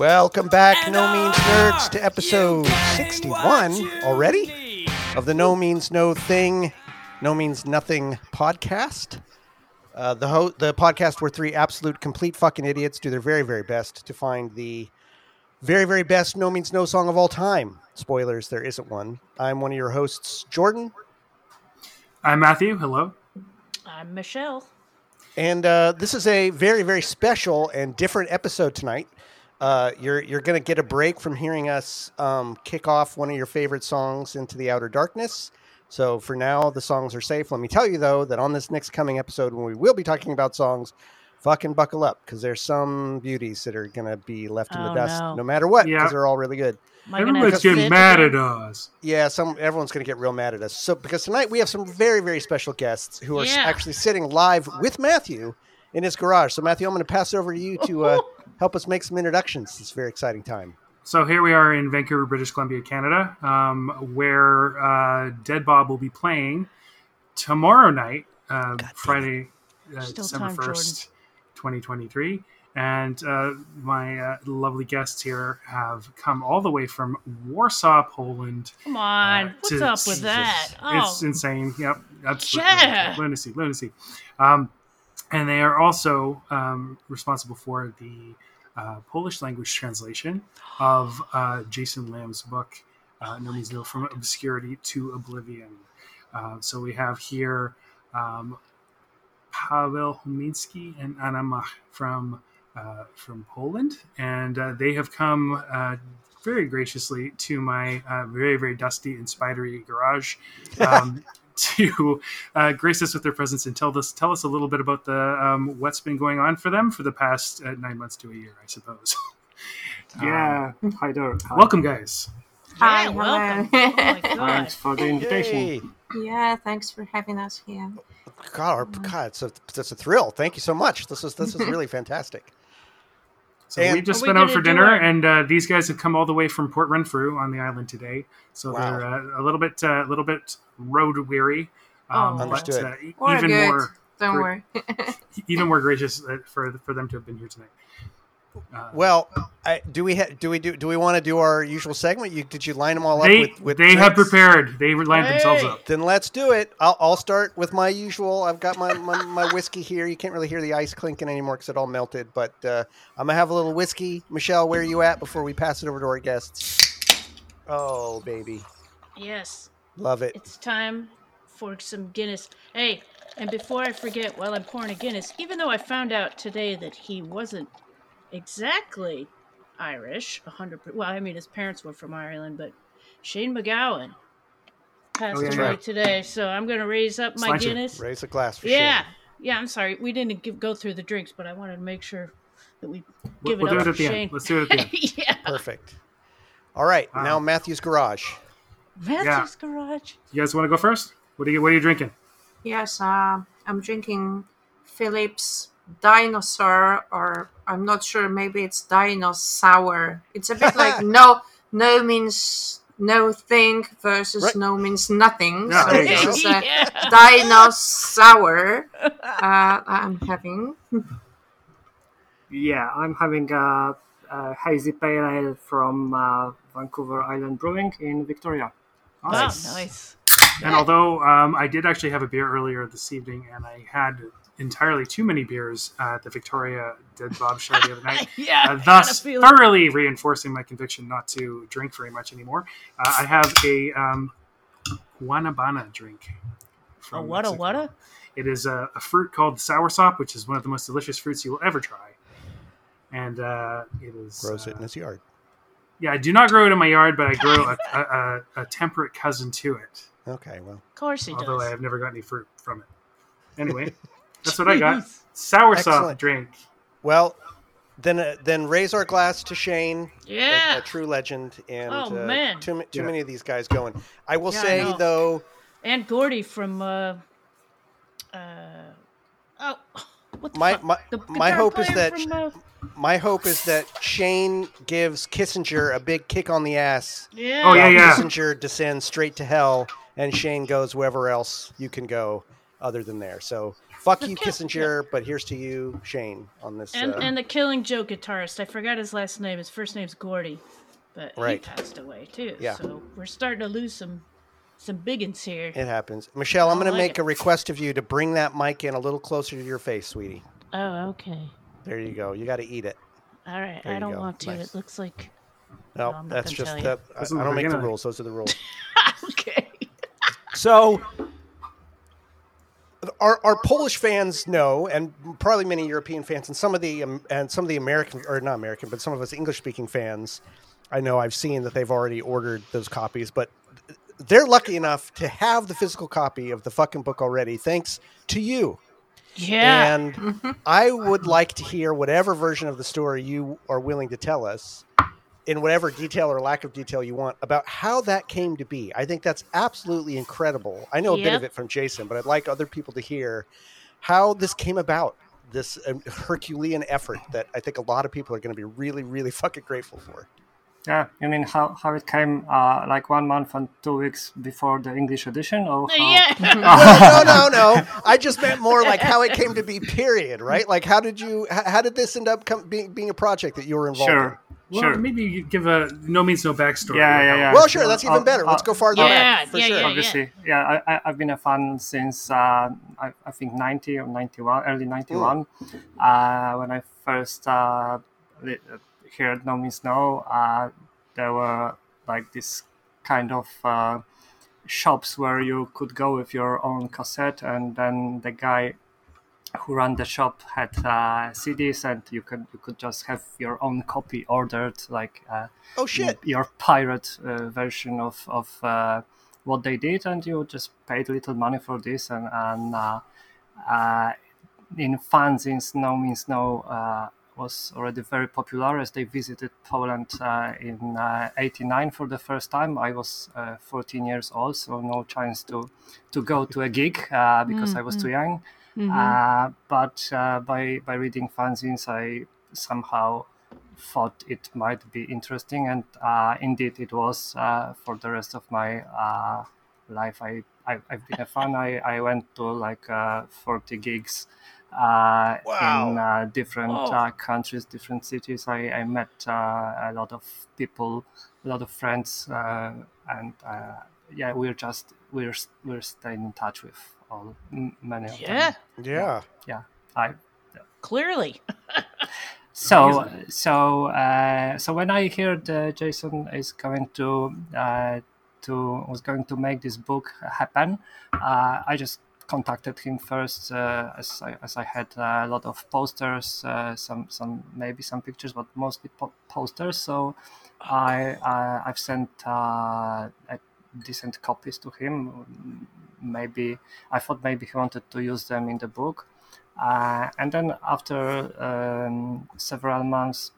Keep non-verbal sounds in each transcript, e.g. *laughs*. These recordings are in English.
Welcome back, And No Means Nerds, to episode 61 already need? of the No Means No Thing, No Means Nothing podcast. Uh, the ho- the podcast where three absolute complete fucking idiots do their very very best to find the very very best No Means No song of all time. Spoilers, there isn't one. I'm one of your hosts, Jordan, I'm Matthew. Hello. I'm Michelle. and uh, this is a very very special and different episode tonight. Uh, you're you're gonna get a break from hearing us um, kick off one of your favorite songs into the outer darkness. So for now, the songs are safe. Let me tell you though that on this next coming episode, when we will be talking about songs, fucking buckle up because there's some beauties that are gonna be left in the Oh, dust, no. no matter what, because Yeah. they're all really good. Am I gonna have Everybody's getting mad at us. Yeah, some everyone's gonna get real mad at us. So because tonight we have some very very special guests who are Yeah. actually sitting live with Matthew in his garage. So Matthew, I'm gonna pass it over to you to uh, *laughs* help us make some introductions. It's a very exciting time. So here we are in Vancouver, British Columbia, Canada, um, where uh, Dead Bob will be playing tomorrow night, uh, Friday, uh, December first, twenty twenty three. And uh, my uh, lovely guests here have come all the way from Warsaw, Poland. Come on, uh, what's to- up with that? Oh, It's insane. Yep, absolutely Yeah. lunacy, lunacy. Um, and they are also um, responsible for the uh, Polish language translation of uh, Jason Lamb's book, uh, No Means No, From Obscurity to Oblivion. Uh, so we have here um, Paweł Homiński and Anna Mach from uh, from Poland, and uh, they have come uh, very graciously to my uh, very very dusty and spidery garage *laughs* um, to uh, grace us with their presence and tell us tell us a little bit about the um, what's been going on for them for the past uh, nine months to a year, I suppose. *laughs* Yeah, hi there. Hi. Welcome, guys. yeah, Hi, welcome. hello. *laughs* Oh. *laughs* Thanks for the invitation. Yay. yeah, thanks for having us here. God, our, God, it's a, it's a thrill. Thank you so much. This is this is really fantastic. So And- we just Are we went out for dinner, our- and uh, these guys have come all the way from Port Renfrew on the island today. So Wow. they're uh, a little bit a little bit road weary. Oh. but, Understood. uh, e- We're even good. more Don't Great. worry. *laughs* even more gracious uh, for for them to have been here tonight. Uh, Well, I, do we ha- do we do do we want to do our usual segment? You did you line them all up they with, with they have prepared. They lined themselves up. Then let's do it. I'll, I'll start with my usual. I've got my, my, my whiskey here. You can't really hear the ice clinking anymore because it all melted. But uh, I'm gonna have a little whiskey. Michelle, where are you at before we pass it over to our guests? Oh, baby, Yes, love it. it's time for some Guinness. Hey, and before I forget, while I'm pouring a Guinness, even though I found out today that he wasn't exactly Irish, hundred. per- Well, I mean, his parents were from Ireland, but Shane MacGowan passed Oh, yeah, away yeah. today, so I'm gonna raise up my Sláinte. Guinness. Raise a glass for Yeah, Shane. yeah. I'm sorry, we didn't give, go through the drinks, but I wanted to make sure that we We'll, give we'll it do up it at for Shane. end. Let's do it at the end. *laughs* yeah, Perfect. All right, Wow. now Matthew's garage. Matthew's garage. You guys want to go first? What are you What are you drinking? yes, uh, I'm drinking Phillips Dinosaur, or I'm not sure, maybe it's dinosaur. It's a bit like *laughs* no, no means no thing versus Right. no means nothing. Yeah, so there you this go. is a *laughs* yeah. Dino *laughs* uh, I'm having. Yeah, I'm having a, a hazy pale ale from uh, Vancouver Island Brewing in Victoria. Wow, Nice. nice. And although um, I did actually have a beer earlier this evening, and I had entirely too many beers at the Victoria Dead Bob show the other night, *laughs* yeah. uh, thus kinda feel it. thoroughly reinforcing my conviction not to drink very much anymore. Uh, I have a um, Guanabana drink. A what? A Mexico. what? It is a, a fruit called soursop, which is one of the most delicious fruits you will ever try. And uh, it is Grows uh, it in his yard. yeah. I do not grow it in my yard, but I grow a, *laughs* a, a, a temperate cousin to it. Okay, well, Of course he Although does. I have never got any fruit from it. Anyway, *laughs* that's what I got. Jeez. Soursop Excellent. drink. well, then uh, then raise our glass to Shane. a- Yeah. a, true legend, and Oh, uh, man. too, too Yeah. many of these guys going. I will Yeah, say know. though, and Gordy from uh uh oh what the My- fuck? my- The my hope is that- from, uh, my hope is that Shane gives Kissinger a big kick on the ass. yeah Oh, yeah, yeah. Kissinger descends straight to hell, and Shane goes wherever else you can go. other than there. So fuck you, Okay. Kissinger. But here's to you, Shane, on this. And uh, and the Killing Joke guitarist. I forgot his last name. His first name's Gordy, but Right. he passed away too. Yeah. So we're starting to lose some some biggins here. it happens. Michelle, I'm I going to make it. a request of you to bring that mic in a little closer to your face, sweetie. Oh, okay. There you go. You got to eat it. All right. There I don't go. want to. Nice. It looks like. No, No, that's just tell that. I, I don't make the rules. Those are the rules. *laughs* okay. So, our, our Polish fans know, and probably many European fans, and some of the um, and some of the American or not American, but some of us English speaking fans, I know I've seen that they've already ordered those copies, but they're lucky enough to have the physical copy of the fucking book already, thanks to you. Yeah. And *laughs* I would like to hear whatever version of the story you are willing to tell us, in whatever detail or lack of detail you want, about how that came to be. I think that's absolutely incredible. I know a bit of it from Jason, but I'd like other people to hear how this came about. This um, Herculean effort that I think a lot of people are going to be really, really *laughs* fucking grateful for. Yeah, you mean how, how it came uh, like one month and two weeks before the English edition, or how? yeah. *laughs* *laughs* no, no, no, no. I just meant more like how it came to be. Period. Right? Like how did you? How, how did this end up com- being being a project that you were involved in? Sure, Well, sure. maybe you give a no means no backstory. Yeah, yeah, yeah. Well, sure, that's even I'll- better. Let's go farther Yeah, back for yeah, sure. yeah. obviously yeah I, I, i've been a fan since uh, I, I think 90 or 91 early 91 uh, when i first uh, uh, heard no means no uh, there were like this kind of uh, shops where you could go with your own cassette and then the guy who ran the shop had uh, CDs, and you could you could just have your own copy ordered, like uh, Oh shit! your pirate uh, version of of uh, what they did, and you just paid little money for this. And, and uh, uh, in fanzines, No Means No uh, was already very popular as they visited Poland uh, in '89 for the first time. I was uh, 14 years old, so no chance to to go to a gig uh, because I was too young. Uh, but uh, by by reading fanzines, I somehow thought it might be interesting, and uh, indeed it was. Uh, for the rest of my uh, life, I, I I've been a fan. I, I went to like uh, 40 gigs uh, Wow. in uh, different Oh. uh, countries, different cities. I, I met uh, a lot of people, a lot of friends, uh, and uh, yeah, we're just we're we're staying in touch with all many of Yeah. them. Yeah. Yeah, I Clearly. *laughs* so so uh, so when I heard uh, Jason is going to uh, to was going to make this book happen, uh, I just contacted him first uh, as I, as I had a lot of posters, uh, some some maybe some pictures, but mostly po- posters. So I uh, I've sent uh, a decent copies to him. Maybe I thought maybe he wanted to use them in the book. Uh, and then after um, several months,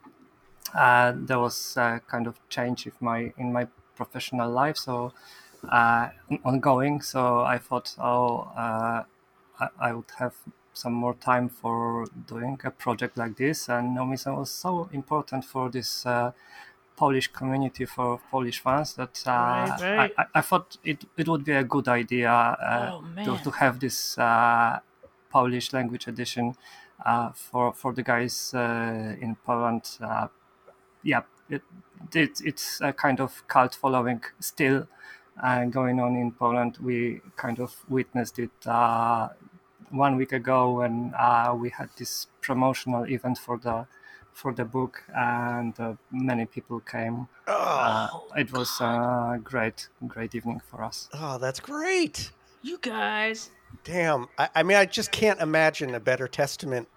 uh, there was a kind of change in my in my professional life, so uh, ongoing. So I thought, oh, uh, I, I would have some more time for doing a project like this, and No Means No was so important for this. Polish community for Polish fans that uh, Right, right. I, I, thought it, it would be a good idea uh, Oh, to, to have this uh, Polish language edition uh, for for the guys uh, in Poland. Uh, yeah, it, it it's a kind of cult following still uh, going on in Poland. We kind of witnessed it uh, one week ago when uh, we had this promotional event for the for the book, and uh, many people came. Uh, it was a great great evening for us. Oh, that's great. You guys. Damn. I, I mean, I just can't imagine a better testament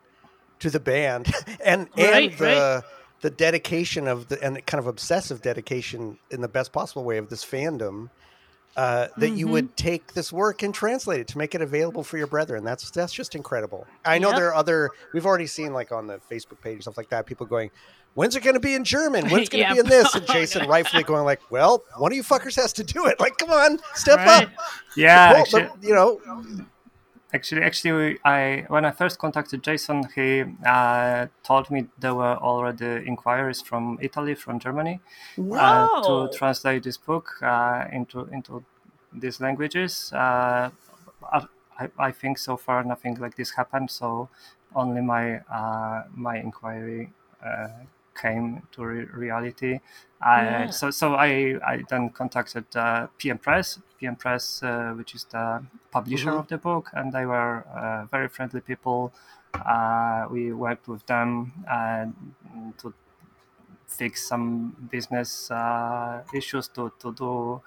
to the band *laughs* and Right, and the the dedication of the and the kind of obsessive dedication in the best possible way of this fandom. Uh, that you would take this work and translate it to make it available for your brethren. That's that's just incredible. I know Yep. there are other. We've already seen like on the Facebook page and stuff like that. People going, "When's it going to be in German? When's it going to Yeah. be in this?" And *laughs* Jason rightfully going like, "Well, one of you fuckers has to do it. Like, come on, step Right. up." Yeah, Well, actually, but, you know, actually actually i when i first contacted jason he uh, told me there were already inquiries from italy from germany uh, to translate this book uh, into into these languages uh, I, I, think so far nothing like this happened. So only my uh, my inquiry uh, came to re- reality. I, Yeah. So so I, I then contacted uh, PM Press, PM Press, uh, which is the publisher Mhm. of the book, and they were uh, very friendly people. Uh, we worked with them uh, to fix some business uh, issues to to do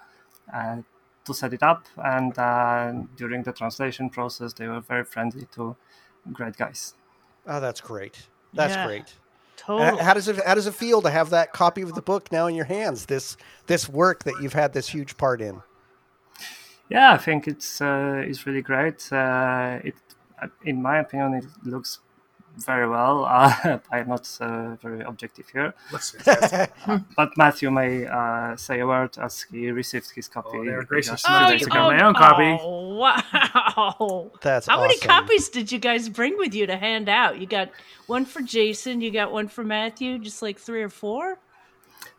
uh, to set it up, and uh, during the translation process, they were very friendly to great guys. Oh, that's great. That's Yeah. great. Totally. How does it how does it feel to have that copy of the book now in your hands? This this work that you've had this huge part in. Yeah, I think it's uh, it's really great. Uh, it, in my opinion, it looks very well. *laughs* Uh, I'm not uh, very objective here, Looks *laughs* but Matthew may uh, say a word as he received his copy. Oh, they were gracious just enough two to days take ago. out my own copy. Oh, wow. *laughs* That's How many copies did you guys bring with you to hand out? You got one for Jason, you got one for Matthew, just like three or four?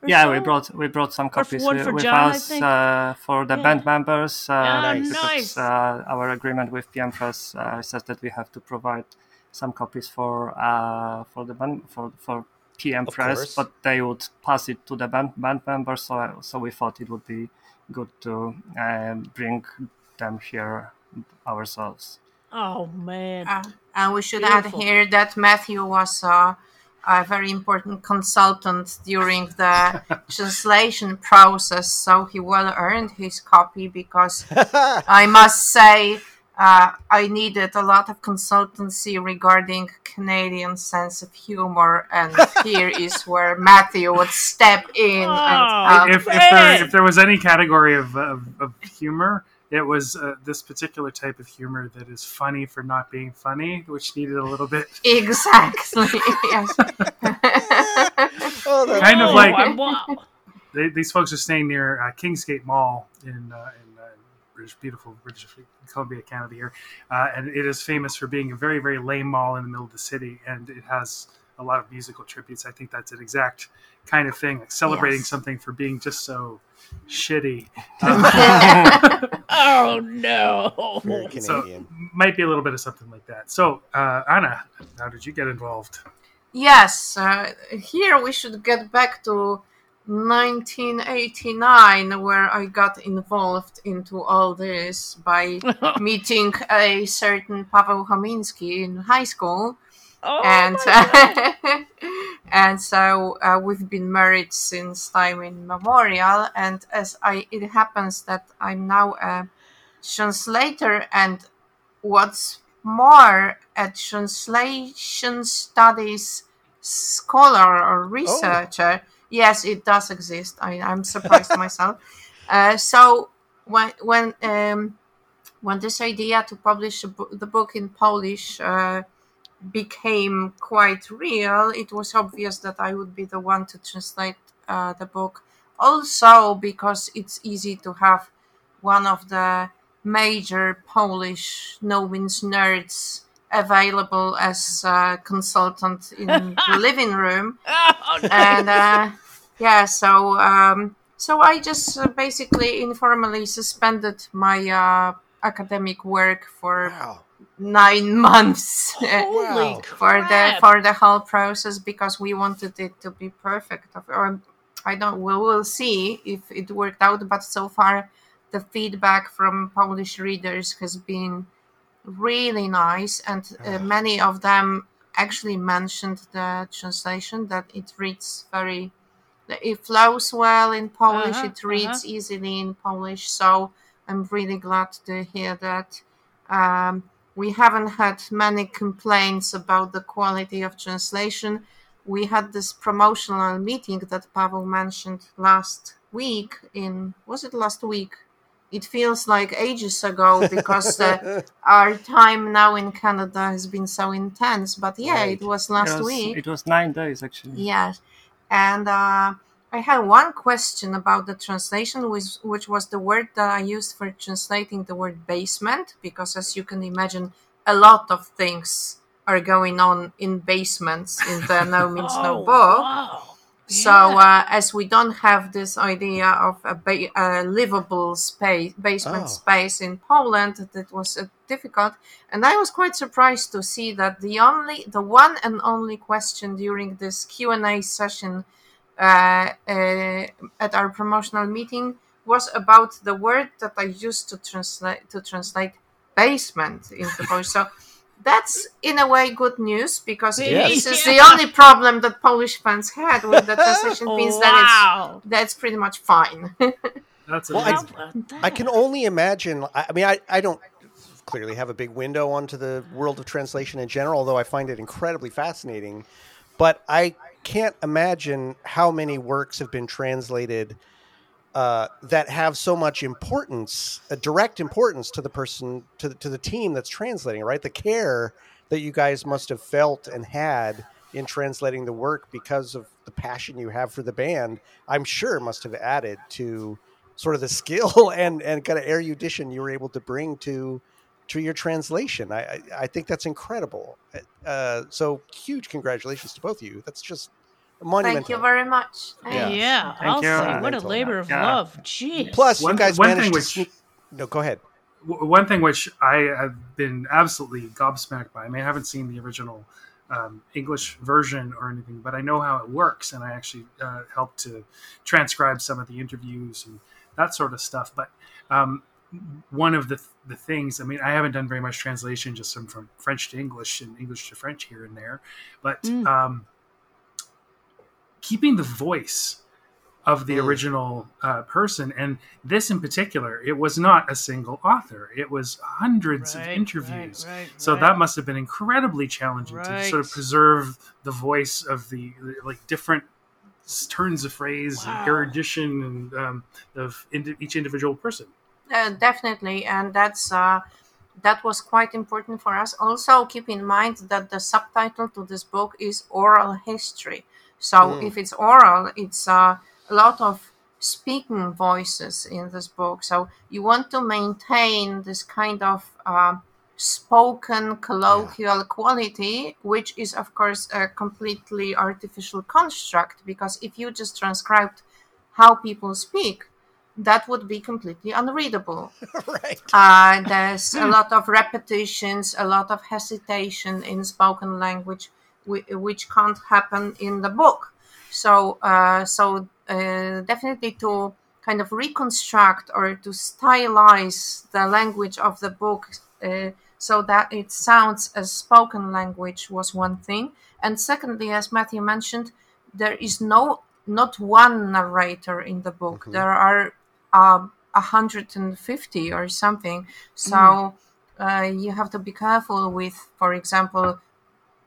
Or Yeah, we brought we brought some copies one with, for with John, us uh, for the Yeah. band members. Uh, Ah, because, nice. uh, our agreement with PM Press uh, says that we have to provide some copies for uh, for the band for for PM Of Press, course. but they would pass it to the band, band members. So so we thought it would be good to um, bring them here ourselves. Oh, man. Uh, and we should Beautiful. add here that Matthew was uh, a very important consultant during the *laughs* translation process, so he well earned his copy because *laughs* I must say uh, I needed a lot of consultancy regarding Canadian sense of humor, and here *laughs* is where Matthew would step in. Oh. and, um, if, if, there, if there was any category of, of, of humor, it was uh, this particular type of humor that is funny for not being funny, which needed a little bit. *laughs* exactly. yes. oh, that's Kind of Oh, like- I- wow. They, these folks are staying near uh, Kingsgate Mall in, uh, in uh, British, beautiful British Columbia, Canada here, uh, and it is famous for being a very, very lame mall in the middle of the city, and it has a lot of musical tributes. I think that's an exact kind of thing, like celebrating Yes. something for being just so shitty. Uh, *laughs* Oh, *laughs* no. very so might be a little bit of something like that. So, uh, Anna, how did you get involved? Yes, uh, here we should get back to 1989, where I got involved into all this by *laughs* meeting a certain pavel Homiński in high school, Oh, and *laughs* and so uh, we've been married since time immemorial. And as I, it happens that I'm now a translator, and what's more, a translation studies scholar or researcher. Yes, it does exist. I, I'm surprised myself. *laughs* Uh, so when when um, when this idea to publish a bo- the book in Polish uh, became quite real, it was obvious that I would be the one to translate uh, the book. Also, because it's easy to have one of the major Polish no means nerds available as a consultant in *laughs* the living room Oh, nice. and uh, yeah so um, so i just uh, basically informally suspended my uh, academic work for Wow. Nine *laughs* months uh, Wow. for the for the whole process because we wanted it to be perfect. Or i don't we will see if it worked out but so far the feedback from polish readers has been really nice and uh, many of them actually mentioned the translation that it reads very it flows well in polish Uh-huh, it reads easily in polish so i'm really glad to hear that. Um, we haven't had many complaints about the quality of translation we had this promotional meeting that pavel mentioned last week in was it last week it feels like ages ago *laughs* because uh, our time now in Canada has been so intense. But yeah, Right. it was last it was, week. It was nine days actually. Yes, and uh, I had one question about the translation, which which was the word that I used for translating the word basement, because as you can imagine, a lot of things are going on in basements in the *laughs* No Means No Oh, book. wow. So uh, as we don't have this idea of a, ba- a livable space, basement Oh. space in Poland, that was uh, difficult. And I was quite surprised to see that the only, the one and only question during this Q and A session Uh, uh, at our promotional meeting was about the word that I used to translate to translate basement into *laughs* Polish. So that's in a way good news because Yes. this is the *laughs* only problem that Polish fans had with the translation *laughs* means that it's that's pretty much fine. That's Well, I- amazing. How about that? I can only imagine. I I mean, I, I don't clearly have a big window onto the world of translation in general, although I find it incredibly fascinating. But I can't imagine how many works have been translated uh, that have so much importance, a direct importance to the person, to the, to the team that's translating, right? The care that you guys must have felt and had in translating the work because of the passion you have for the band, I'm sure must have added to sort of the skill *laughs* and and kind of erudition you were able to bring to to your translation. I I, I think that's incredible. Uh, so huge congratulations to both of you. That's just monumental. Thank you very much. Yeah. Yeah, Thank I'll you. say what a labor of Yeah. love. Jeez. Plus, One- you guys one managed thing to which- sneak. No, go ahead. One thing which I have been absolutely gobsmacked by. I mean, I haven't seen the original um, English version or anything, but I know how it works, and I actually uh, helped to transcribe some of the interviews and that sort of stuff. But um, one of the the things, I mean, I haven't done very much translation, just from, from French to English and English to French here and there, but Mm. um, keeping the voice of the Mm. original uh, person and this in particular it was not a single author it was hundreds of interviews right, right, so right. that must have been incredibly challenging to sort of preserve the voice of the like different turns of phrase Wow. and erudition and um, of each individual person Uh, definitely, and that's uh, that was quite important for us. Also, keep in mind that the subtitle to this book is oral history. So, Mm. if it's oral, it's uh, a lot of speaking voices in this book. So, you want to maintain this kind of uh, spoken colloquial quality, which is, of course, a completely artificial construct. Because if you just transcribed how people speak, that would be completely unreadable. *laughs* right. Uh, there's a lot of repetitions, a lot of hesitation in spoken language, which can't happen in the book. So, uh, so uh, definitely to kind of reconstruct or to stylize the language of the book uh, so that it sounds as spoken language was one thing. And secondly, as Matthew mentioned, there is no not one narrator in the book. Mhm. There are uh, 150 or something. So uh, you have to be careful with, for example,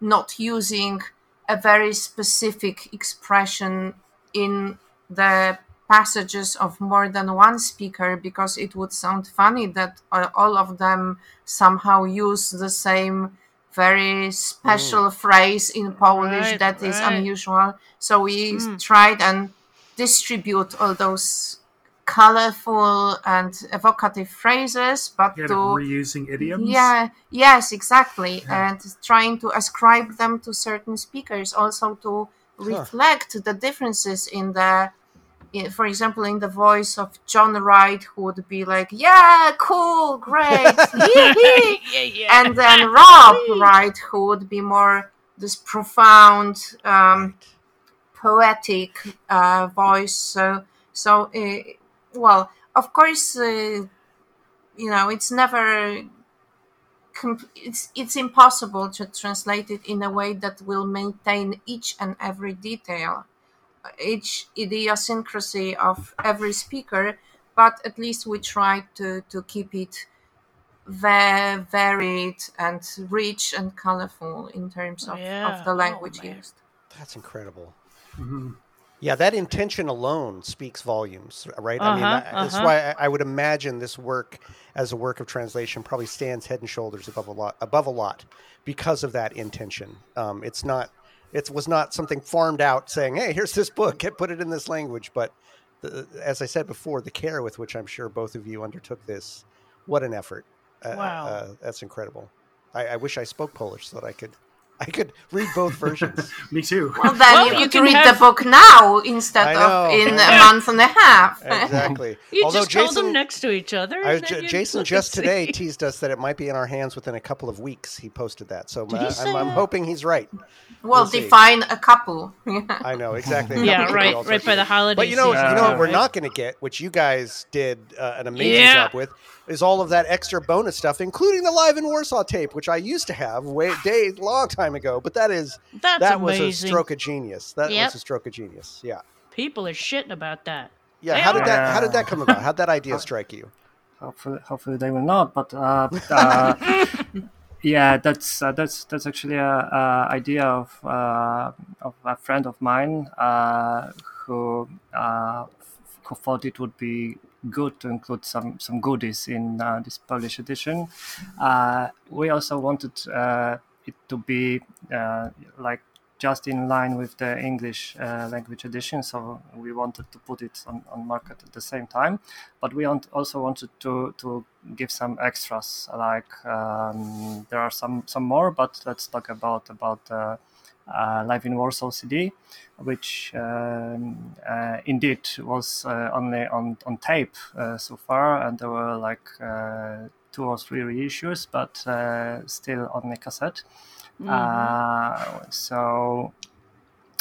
not using a very specific expression in the passages of more than one speaker because it would sound funny that uh, all of them somehow use the same very special phrase in Polish Right, that is right. unusual. So we Mm. tried and distribute all those colorful and evocative phrases, but kind to of reusing idioms yeah, yes, exactly, Yeah. and trying to ascribe them to certain speakers, also to reflect the differences in the, in, for example, in the voice of John Wright, who would be like, "Yeah, cool, great," *laughs* yeah, yeah. and then Rob Wright, who would be more this profound, um, poetic uh, voice. So, so uh, well, of course, uh, you know, it's never. Com- it's it's impossible to translate it in a way that will maintain each and every detail, each idiosyncrasy of every speaker. But at least we try to to keep it very varied and rich and colorful in terms of, Yeah. of the Oh, language man. used. That's incredible. Mhm. Yeah, that intention alone speaks volumes, right? I mean, Uh-huh, that- that's uh-huh. why I, would imagine this work as a work of translation probably stands head and shoulders above a lot, above a lot, because of that intention. Um, it's not, it was not something farmed out saying, "Hey, here's this book, get put it in this language." But the, as I said before, the care with which I'm sure both of you undertook this, what an effort! Uh, Wow. uh, that's incredible. I, I wish I spoke Polish so that I could I could read both versions. *laughs* Me too. Well, then Well, you you could can read have- the book now instead of in a *laughs* month and a half. *laughs* exactly. You Although just hold Jason, them next to each other. I and was then ju- you Jason just today see. teased us that it might be in our hands within a couple of weeks. He posted that, so uh, I'm, I'm hoping he's right. well, We'll see. define a couple. I know exactly. Yeah, right, right, all right by of the things. holiday But you know, season, you know what we're not going to get, which you guys did uh, an amazing Yeah. job with, is all of that extra bonus stuff, including the live in Warsaw tape, which I used to have way days long time ago. But that is That's that was a stroke of genius. That Yep. was a stroke of genius. Yeah, People are shitting about that. yeah. They How did that? How did that come about? How would that idea *laughs* strike you? hopefully, hopefully they will not. But uh, uh, *laughs* yeah, that's uh, that's that's actually a, a idea of uh, of a friend of mine uh, who uh, who thought it would be good to include some some goodies in uh, this Polish edition. Uh, we also wanted uh, it to be uh, like just in line with the English uh, language edition, so we wanted to put it on, on market at the same time. But we also wanted to to give some extras, like um, there are some some more. But let's talk about about uh, uh, Live in Warsaw CD, which um, uh, indeed was uh, only on on tape so far, and there were like two or three reissues, but uh, still on the cassette. Uh, so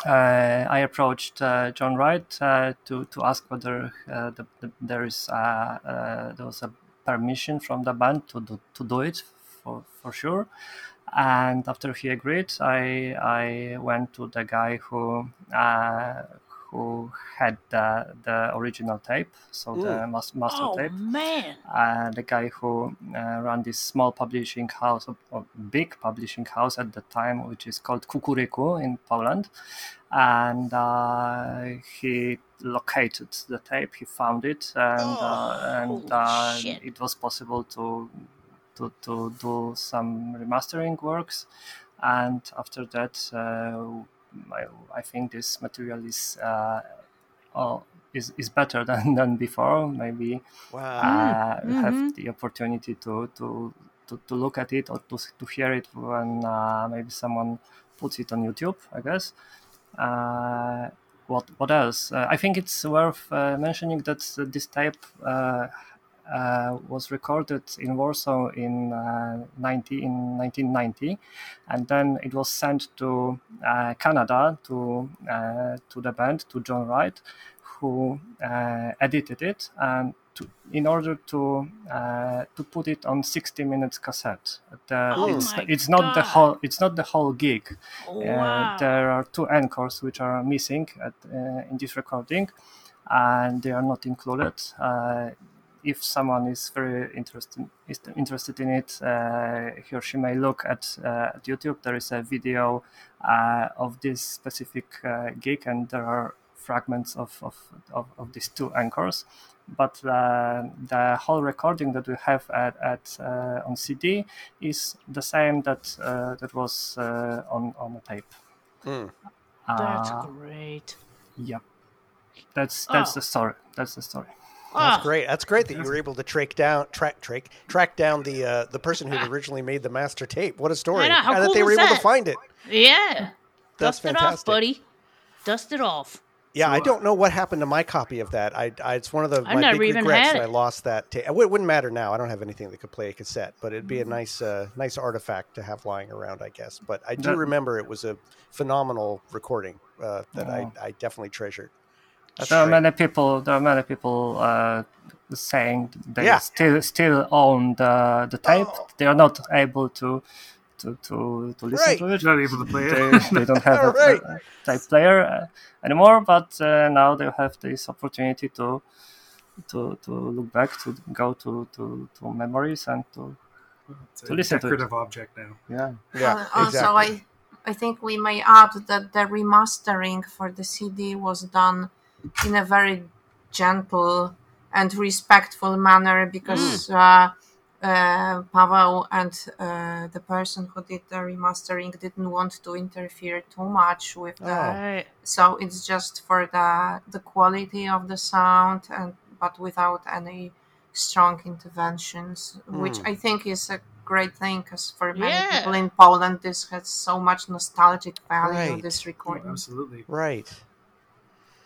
uh, I approached uh, John Wright uh, to to ask whether uh, the, the, there is uh, uh, there was a permission from the band to do, to do it for for sure. And after he agreed, I I went to the guy who uh, who had the, the original tape, so the mas- master Oh tape man. uh, the guy who uh, ran this small publishing house, or, or big publishing house at the time, which is called Kukuryku in Poland. And uh, he located the tape, he found it, and, uh, and uh, it was possible to, to, to do some remastering works. And after that, uh, I, I think this material is uh, oh, is, is better *laughs* than, than before. Maybe Wow. uh, Mhm. have the opportunity to, to, to, to look at it or to, to hear it when uh, maybe someone puts it on YouTube, I guess. Uh, what what else? Uh, I think it's worth uh, mentioning that uh, this tape uh, was recorded in Warsaw in, uh, 90, in 1990, and then it was sent to uh, Canada to uh, to the band to John Wright, who uh, edited it and to, in order to uh, to put it on 60 minutes cassette. The, Oh it's, it's not the whole it's not the whole gig. Uh, Wow. there are two anchors which are missing at, uh, in this recording, and they are not included. Uh, if someone is very interested is interested in it, uh, he or she may look at, uh, at YouTube. There is a video uh, of this specific uh, gig, and there are fragments of, of, of, of these two anchors. But uh, the whole recording that we have at, at uh, on CD is the same that uh, that was uh, on on the tape. Mm. That's great. yeah, that's that's Oh. the story. That's the story. That's Ah, great. That's great that you were able to track down track track track down the uh, the person who *laughs* originally made the master tape. What a story! I know, how and that they were is able to find it. Yeah. That's Dust it fantastic. off, buddy. Dust it off. Yeah, I don't know what happened to my copy of that. I, I it's one of the I've my never big even regrets had that I lost that tape. It wouldn't matter now. I don't have anything that could play a cassette, but it'd be Mm-hmm. a nice uh, nice artifact to have lying around, I guess. But I do That- remember it was a phenomenal recording uh, that Oh. I, I definitely treasured. That's there are many people. There are many people uh, saying they Yeah. still still own the the tape. Oh. They are not able to to to, to listen Right. to it. Not able to play They, it. they don't have *laughs* a, Right. a tape player uh, anymore, but uh, now they have this opportunity to to to look back, to go to to, to memories, and to It's To a listen to it. decorative object now. yeah. Yeah, Uh, also. I, I think we may add that the remastering for the CD was done in a very gentle and respectful manner because Mm. uh, uh, Pavel and uh, the person who did the remastering didn't want to interfere too much with the. Oh. Right. So it's just for the the quality of the sound and but without any strong interventions, which Mm. I think is a great thing because for many Yeah. people in Poland, this has so much nostalgic value. Right. This Oh, recording. absolutely. Right.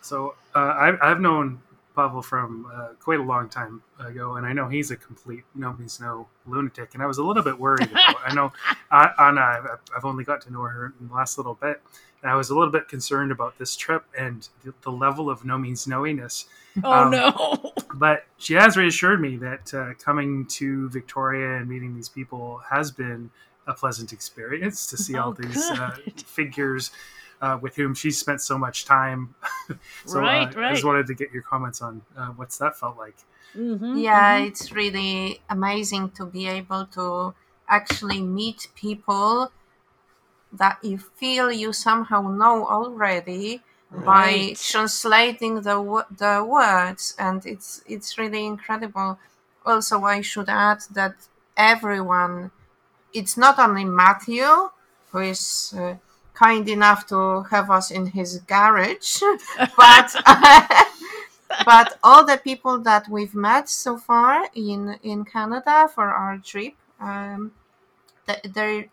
So uh, I, I've known Pavel from uh, quite a long time ago, and I know he's a complete no means no lunatic. And I was a little bit worried about. I know *laughs* Anna, I've, I've only got to know her in the last little bit, and I was a little bit concerned about this trip and the, the level of no means knowiness. Oh Um, no. But she has reassured me that uh, coming to Victoria and meeting these people has been a pleasant experience to see all Oh, these uh, figures uh, with whom she spent so much time. *laughs* so Right, uh, I just wanted to get your comments on uh, what's that felt like. Mhm, yeah, mhm. it's really amazing to be able to actually meet people that you feel you somehow know already by translating the the words, and it's it's really incredible. Also, I should add that everyone, it's not only Matthew who is. Uh, kind enough to have us in his garage *laughs* but *laughs* but all the people that we've met so far in in Canada for our trip, um, they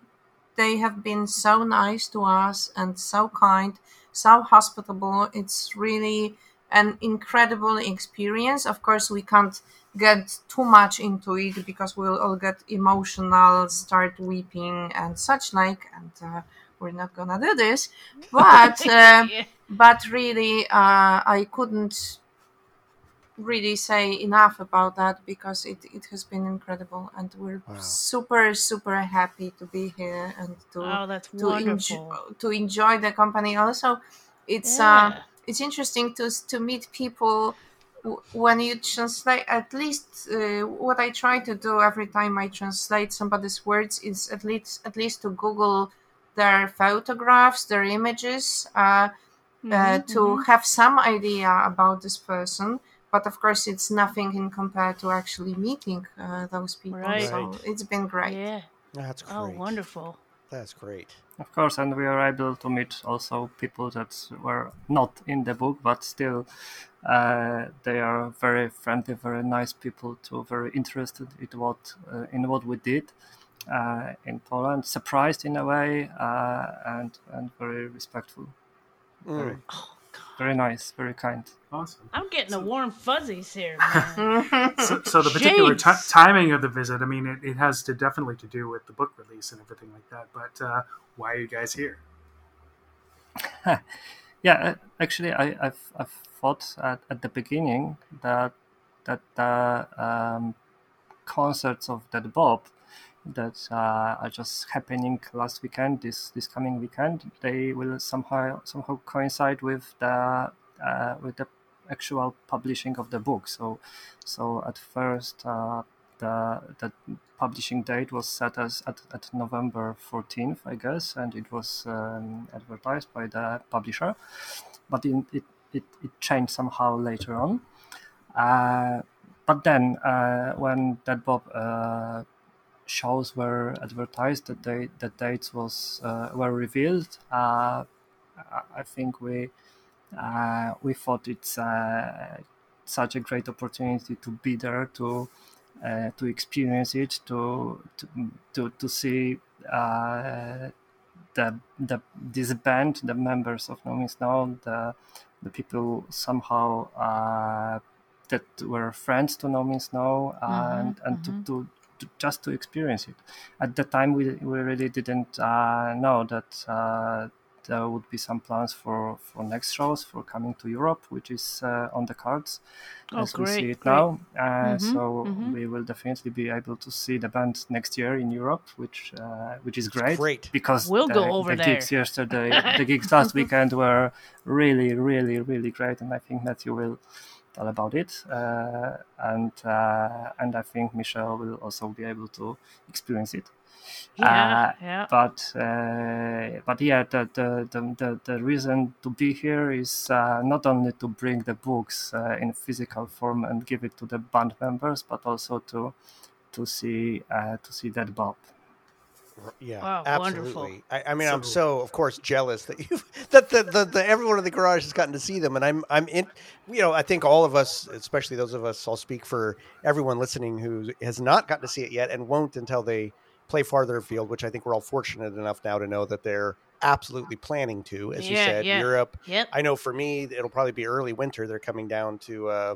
they have been so nice to us and so kind, so hospitable. It's really an incredible experience. Of course, we can't get too much into it because we'll all get emotional, start weeping, and such like, and uh, we're not gonna do this. *laughs* But uh, Yeah. but really uh, i couldn't really say enough about that because it, it has been incredible and we're Wow. super super happy to be here and to Oh, that's to, wonderful. enjoy, to enjoy the company also it's uh, it's interesting to to meet people w- when you translate at least uh, what i try to do every time i translate somebody's words is at least at least to google their photographs their images uh, uh, Mhm, to mhm. have some idea about this person but of course it's nothing in compared to actually meeting uh, those people Right. so it's been great Yeah. That's great. Oh, wonderful. That's great. Of course, and we are able to meet also people that were not in the book, but still, uh, they are very friendly, very nice people. Too, very interested in what uh, in what we did uh, in Poland. Surprised in a way, uh, and and very respectful. Mm. Very, Oh, very nice, very kind. Awesome. I'm getting the warm fuzzies here, *laughs* man. So, so the particular ti James. timing of the visit, I mean, it, it has to definitely to do with the book release and everything like that. But uh, why are you guys here? *laughs* Yeah, uh, actually, I, I've, I've thought at, at the beginning that that the um, concerts of Dead Bob that uh, are just happening last weekend, this this coming weekend, they will somehow somehow coincide with the uh, with the actual publishing of the book. So so at first. Uh, the, the publishing date was set as at, at November 14th, I guess, and it was um, advertised by the publisher, but it, it, it, it changed somehow later on. Uh, but then, uh, when Dead Bob uh, shows were advertised, that date the dates was uh, were revealed. Uh, I think we uh, we thought it's uh, such a great opportunity to be there to uh, to experience it, to to to, to see uh, the the this band, the members of No Means No, the the people somehow uh, that were friends to No Means No, and and mhm. To, to to just to experience it. At the time, we we really didn't uh, know that. Uh, there would be some plans for, for next shows for coming to Europe, which is uh, on the cards Oh, as we see it great. now. Uh, Mhm, so mhm. we will definitely be able to see the band next year in Europe, which uh, which is great. great. because We'll the, go over the there. gigs yesterday, the gigs last weekend were really, really, really great, and I think that you will tell about it, uh, and uh, and I think Michelle will also be able to experience it. Yeah, Uh, yeah. But uh, but yeah, the, the the, the the reason to be here is uh, not only to bring the books uh, in physical form and give it to the band members, but also to to see uh, to see Dead Bob. Yeah, Wow, absolutely. I, I mean, I'm So- so of course jealous that you *laughs* that the, the, the everyone in the garage has gotten to see them, and I'm I'm in. You know, I think all of us, especially those of us, I'll speak for everyone listening who has not gotten to see it yet and won't until they play farther afield, which I think we're all fortunate enough now to know that they're absolutely planning to, as you said, yeah. Europe. Yep. I know for me, it'll probably be early winter. They're coming down to uh,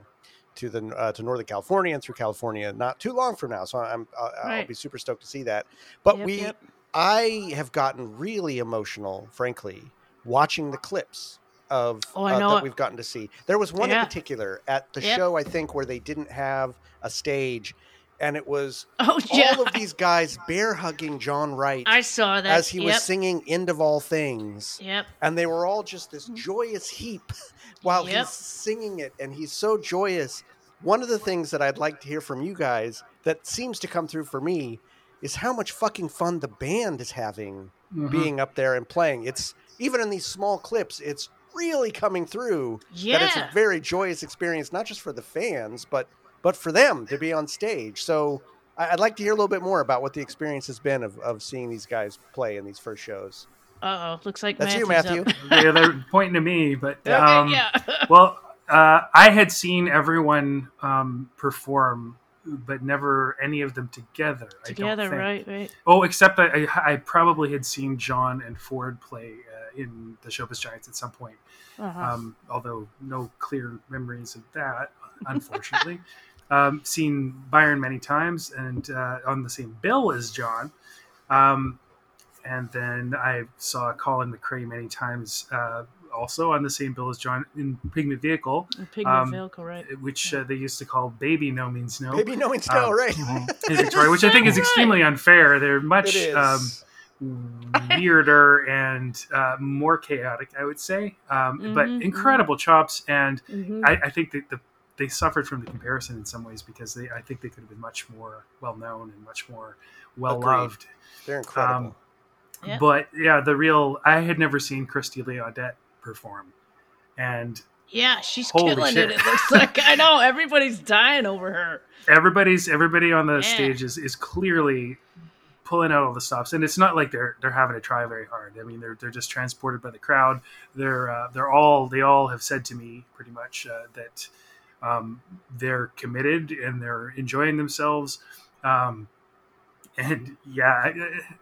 to the uh, to Northern California and through California not too long from now. So I'm I'll, I'll be super stoked to see that. But Yep, we, yep. I have gotten really emotional, frankly, watching the clips of Oh, uh, that we've gotten to see. There was one Yeah. in particular at the Yep. show, I think, where they didn't have a stage, and it was *laughs* Oh yeah. all of these guys bear hugging John Wright I saw that. as he was singing "End of All Things." Yep. and they were all just this joyous heap *laughs* while Yep. he's singing it and he's so joyous one of the things that i'd like to hear from you guys that seems to come through for me is how much fucking fun the band is having Mhm. being up there and playing it's even in these small clips it's really coming through that it's a very joyous experience not just for the fans but but for them to be on stage so I- I'd like to hear a little bit more about what the experience has been of, of seeing these guys play in these first shows. Uh oh. Looks like That's you, Matthew. yeah, they're pointing to me, but *laughs* Okay, um, yeah. *laughs* well, uh, I had seen everyone um, perform, but never any of them together. I don't Together, think. right? Right. Oh, except I, I, I probably had seen John and Ford play uh, in the Showbiz Giants at some point. Uh-huh. Um, although no clear memories of that, unfortunately. *laughs* um, seen Byron many times and uh, on the same bill as John. Um, and then I saw Colin McRae many times, uh, also on the same bill as John in Pigment Vehicle, Pigment um, Vehicle, right? which uh, they used to call Baby No Means No Maybe no one's know, Um, right? *laughs* *laughs* in Victoria, which I think is Right. extremely unfair. They're much um, weirder and uh, more chaotic, I would say, um, but Mhm, incredible chops. And Mhm. I, I think that the, they suffered from the comparison in some ways because they, I think they could have been much more well known and much more well loved. They're incredible. Yeah. But yeah, the real I had never seen Christy Leodette perform, and yeah, she's killing shit. it. It looks like I know everybody's dying over her. everybody's everybody on the Yeah. stage is, is clearly pulling out all the stops and it's not like they're they're having to try very hard i mean they're, they're just transported by the crowd they're uh, they're all they all have said to me pretty much uh, that um, they're committed and they're enjoying themselves um, and yeah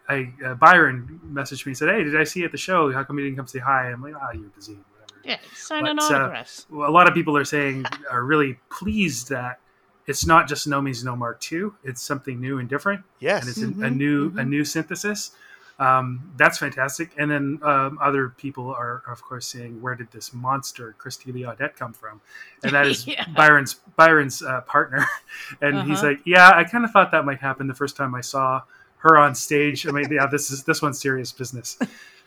i, I uh, byron messaged me and said hey did i see you at the show how come you didn't come say hi i'm like ah you're busy whatever Yeah, signing But, uh, autographs. well, a lot of people are saying are really pleased that it's not just No Means No Mark II. It's something new and different, yes. and it's a- a Mhm, new a mhm. new synthesis. Um, that's fantastic. And then um, other people are, of course, saying, "Where did this monster Christy Leodette come from?" And that is *laughs* Yeah. Byron's Byron's uh, partner. *laughs* And he's Uh-huh. like, "Yeah, I kind of thought that might happen the first time I saw her on stage. I mean, yeah, this is this one's serious business." *laughs*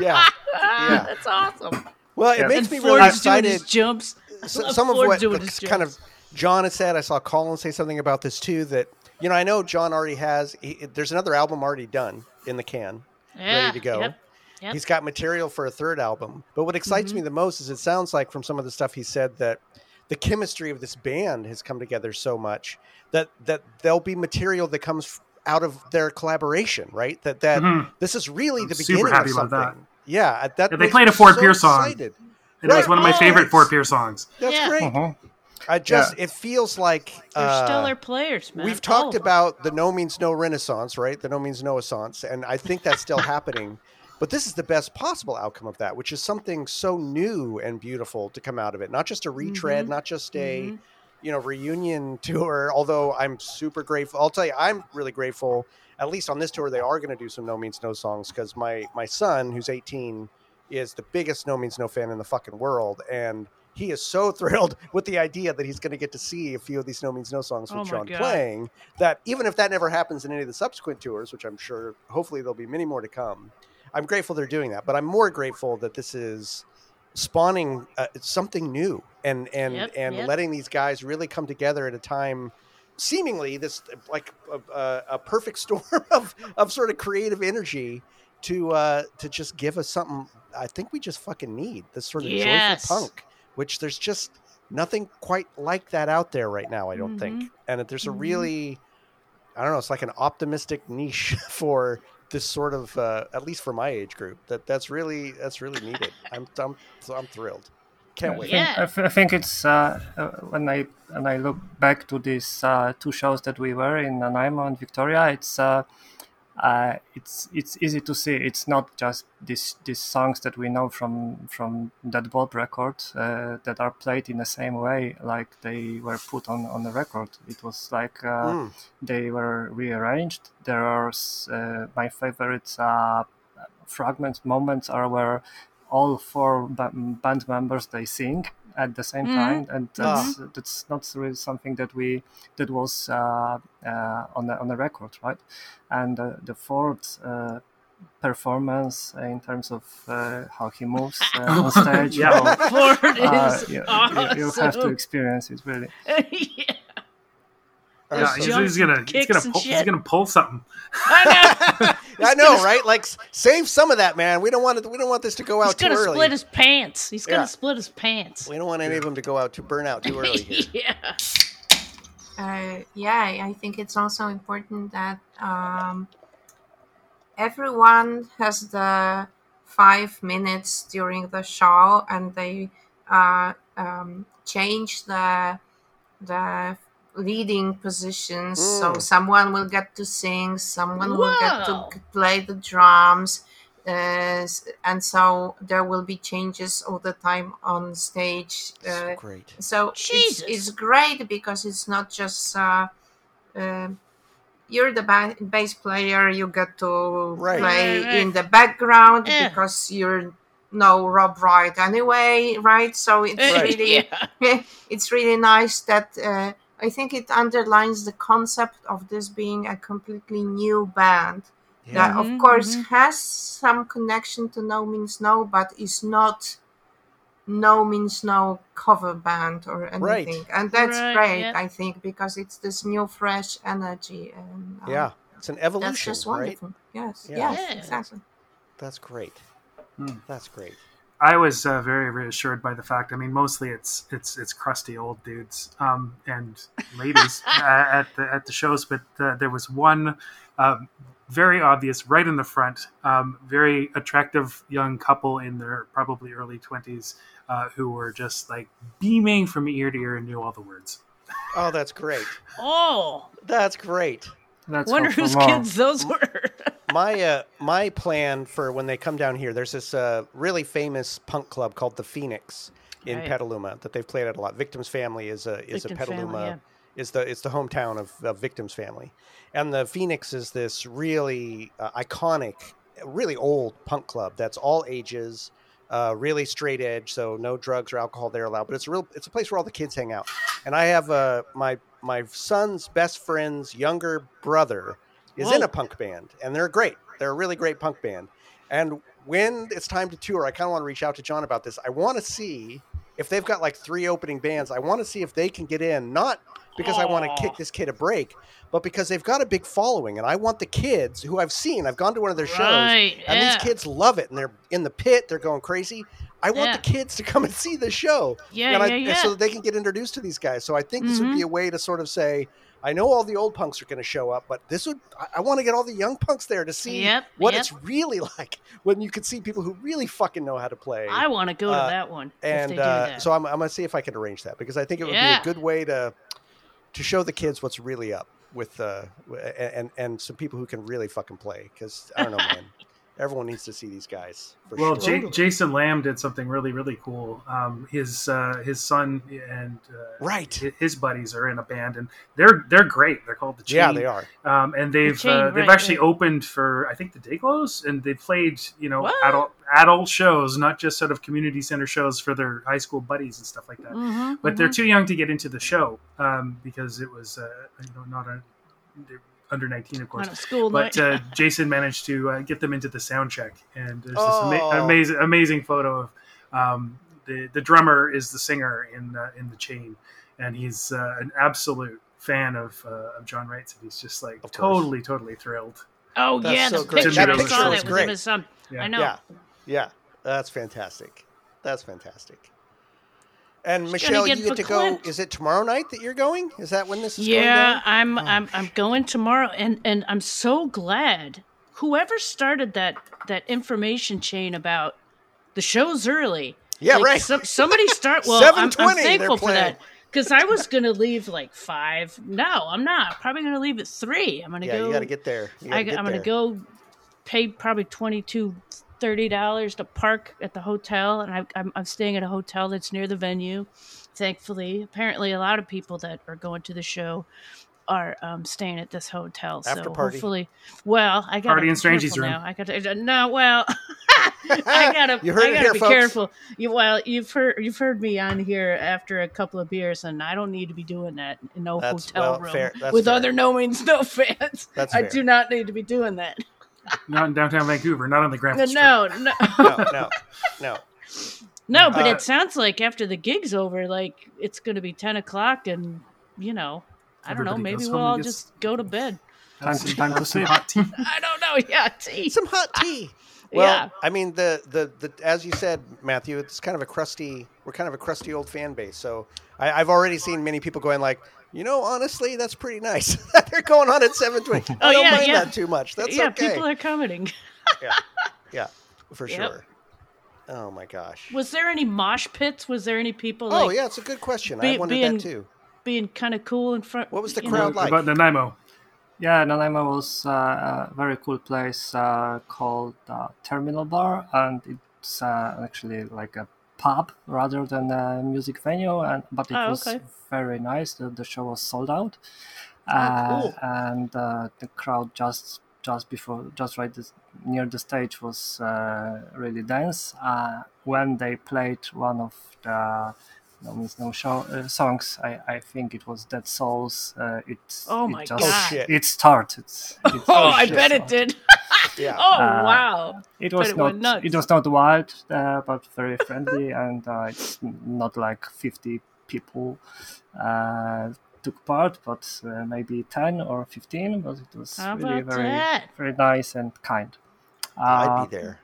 yeah. Ah, yeah. That's awesome. Well, it Yeah. makes and me Ford's really doing excited. his jumps. S- love some of Ford what doing the his kind of. John has said, I saw Colin say something about this too. That you know, I know John already has. He, there's another album already done in the can, Yeah, ready to go. Yep. Yep. He's got material for a third album. But what excites Mhm. me the most is it sounds like from some of the stuff he said that the chemistry of this band has come together so much that that there'll be material that comes out of their collaboration, right? That that Mhm. this is really I'm the super beginning happy of about something. that. Yeah, that Yeah, they played a Ford so Pierce song. excited. And it was one of my Oh, favorite it's- Ford Pier's songs. That's Yeah. great. Mhm. I just it feels like They're uh, stellar players, man. We've talked of them. about the no means no renaissance, right? The no means no assance, and I think that's still *laughs* happening. But this is the best possible outcome of that, which is something so new and beautiful to come out of it. Not just a retread, Mhm. not just a Mhm. you know reunion *laughs* tour. Although I'm super grateful. I'll tell you, I'm really grateful. At least on this tour, they are going to do some no means no songs because my my son, who's 18, is the biggest no means no fan in the fucking world, and he is so *laughs* thrilled with the idea that he's going to get to see a few of these no means no songs with Oh God. playing. That even if that never happens in any of the subsequent tours, which I'm sure, hopefully there'll be many more to come. I'm grateful they're doing that, but I'm more grateful that this is spawning uh, something new and and Yep, and yep. letting these guys really come together at a time seemingly this like a, a, a perfect *laughs* storm of of sort of creative energy to uh to just give us something I think we just fucking need this sort of Yes. joyful punk which there's just nothing quite like that out there right now I don't think and that there's a Mhm. really I don't know it's like an optimistic niche *laughs* for this sort of uh, at least for my age group that that's really that's really needed *laughs* I'm I'm so I'm thrilled Can't I wait. think, Yeah. I, th- I think it's uh, uh, when I when I look back to these uh, two shows that we were in Nanaimo and Victoria, it's uh, it's it's easy to see. It's not just these these songs that we know from from that Bob record uh, that are played in the same way like they were put on on the record. It was like uh, Mm. they were rearranged. There are uh, my favorite uh, fragments moments are where all four ba- band members they sing at the same Mhm. time and that's that's not really something that we that was uh, uh, on the on the record right and uh, the fourth uh, performance in terms of uh, how he moves uh, *laughs* on stage Yeah. how- *laughs* Ford uh, is you, you- awesome. you have to experience it really *laughs* yeah. Yeah, he's, he's gonna he's gonna pull, he's gonna pull something. I know. I know, right? Like, save some of that, man. We don't want it. We don't want this to go He's out too gonna early. split his pants. He's gonna split his pants. We don't want any of them to go out to burn out too early. Here. *laughs* yeah. Uh, yeah, I think it's also important that um, everyone has the five minutes during the show, and they uh, um, change the the leading positions. So Mm. someone will get to sing, someone will get to play the drums. Uh, and so there will be changes all the time on stage. So Uh, great. so it's, it's great because it's not just uh, uh, you're the ba- bass player you get to Right. play Right, right. in the background Yeah. because you're no rob wright anyway right so it's Right. *laughs* really Yeah. *laughs* it's really nice that uh, i think it underlines the concept of this being a completely new band that Mhm, of course mhm. has some connection to no means no but is not no means no cover band or Right. anything and that's Right, great yep. i think because it's this new fresh energy and um, Yeah, it's an evolution. that's evolution, just right? wonderful yes Yeah. yes Yeah. exactly That's great. Hmm. That's great. I was uh, very reassured by the fact. I mean, mostly it's it's it's crusty old dudes um, and ladies *laughs* uh, at the at the shows, but uh, there was one um, very obvious right in the front, um, very attractive young couple in their probably early twenties uh, who were just like beaming from ear to ear and knew all the words. Oh, that's great. Oh, That's great. Let's wonder whose kids those were. *laughs* My uh, my plan for when they come down here, there's this uh, really famous punk club called the Phoenix in Right. Petaluma that they've played at a lot. Victims Family is a is Victim a Petaluma Family, yeah. is the it's the hometown of, of Victims Family, and the Phoenix is this really uh, iconic, really old punk club that's all ages. Uh, really straight edge, so no drugs or alcohol there allowed. But it's a real, it's a place where all the kids hang out. And I have uh, my my son's best friend's younger brother is in a punk band, and they're great. They're a really great punk band. And when it's time to tour, I kind of want to reach out to John about this. I want to see if they've got like three opening bands. I want to see if they can get in, not because I want to kick this kid a break, but because they've got a big following, and I want the kids who I've seen. I've gone to one of their shows, Right, and yeah. these kids love it, and they're in the pit. They're going crazy. I want Yeah. the kids to come and see the show, Yeah, and I, yeah, yeah. so that they can get introduced to these guys. So I think this would be Mhm. a way to sort of say, I know all the old punks are going to show up, but this would I, I want to get all the young punks there to see Yep, what yep. it's really *laughs* like when you can see people who really fucking know how to play. I want to go to Uh, that one. and uh, so I'm, I'm going to see if I can arrange that because I think it would Yeah. be a good way to to show the kids what's really up with uh and and some people who can really fucking play because I don't know man, *laughs* everyone needs to see these guys. For Well, sure. J- Jason Lamb did something really, really cool. Um, his uh, his son and uh, Right. his buddies are in a band, and they're they're great. They're called the Chain. yeah, they are. Um, and they've Chain, uh, they've right, actually right. opened for I think the Dayglows, and they played you know What? adult adult shows, not just sort of community center shows for their high school buddies and stuff like that. Mhm, But they're mhm. too young to get into the show um, because it was uh, you know not a they're under nineteen, of course on school but night. uh, Jason managed to uh, get them into the sound check, and there's this Oh. ama- amazing, amazing photo of um, the the drummer is the singer in uh, in the chain, and he's uh, an absolute fan of uh, of John Wright, and he's just like Of course. totally, totally thrilled. oh that's yeah, so the great. picture That I picture saw was that was great. in his son. Yeah. I know. Yeah, yeah, that's fantastic. That's fantastic. And Michelle, gonna you get get to go. Is it tomorrow night that you're going? Is that when this is going Yeah? I'm Oh, I'm I'm going tomorrow and and I'm so glad whoever started that that information chain about the show's early. Yeah, Like, right. Some, somebody start. *laughs* Well, I'm, I'm thankful for that because I was gonna leave like five. No, I'm not. Probably gonna leave at three. I'm gonna yeah, go. you got to get there. Gotta I, get I'm gonna go pay probably twenty two thirty dollars to park at the hotel, and I, I'm I'm staying at a hotel that's near the venue. Thankfully, apparently, a lot of people that are going to the show are um, staying at this hotel. After so party. hopefully, well, I got Party to in be Strangey's room. now. I got to no, well, *laughs* I *laughs* gotta, You heard I gotta here, be folks. careful. You, well, you've heard you've heard me on here after a couple of beers, and I don't need to be doing that in no That's- hotel well, room fair- that's with fair. other no means no fans. That's I fair. do not need to be doing that. Not in downtown Vancouver, not on the Granville Strip. No, no, No, no, no. no. But Uh, it sounds like after the gig's over, like it's going to be ten o'clock, and you know, I don't know. Maybe we'll all gets- just go to bed. Time to, time to Some *laughs* hot tea. I don't know. Yeah, tea. *laughs* Some hot tea. *laughs* Well, Yeah. I mean, the, the the as you said, Matthew, it's kind of a crusty. We're kind of a crusty old fan base. So I, I've already seen many people going like, you know, honestly, that's pretty nice *laughs* that they're going on at seven twenty. *laughs* I Oh, don't yeah, mind yeah. that too much. That's yeah, okay. people are commenting. *laughs* yeah, yeah, for Yep. sure. Oh my gosh. Was there any mosh pits? Was there any people oh yeah, it's a good question. I be- wondered being- that too. being kind of cool in front? What was the crowd know? like? About Nanaimo. Yeah, Nanaimo was uh, a very cool place uh, called uh, Terminal Bar, and it's uh, actually like a pub rather than a music venue. And but it Oh, was okay. very nice. The, the show was sold out, Oh, uh, cool. and uh, the crowd just just before just right this, near the stage was uh, really dense. Uh, when they played one of the no means no show uh, songs, I, I think it was Dead Souls. Uh, it Oh it my just, Oh God. it started. It, *laughs* Oh, I bet it did. *laughs* Yeah. oh Uh, wow. it was it not went it was not wild, uh, but very friendly, *laughs* and uh, it's not like fifty people uh, took part, but uh, maybe ten or fifteen. But it was How really very that? very nice and kind. I'd Uh, be there.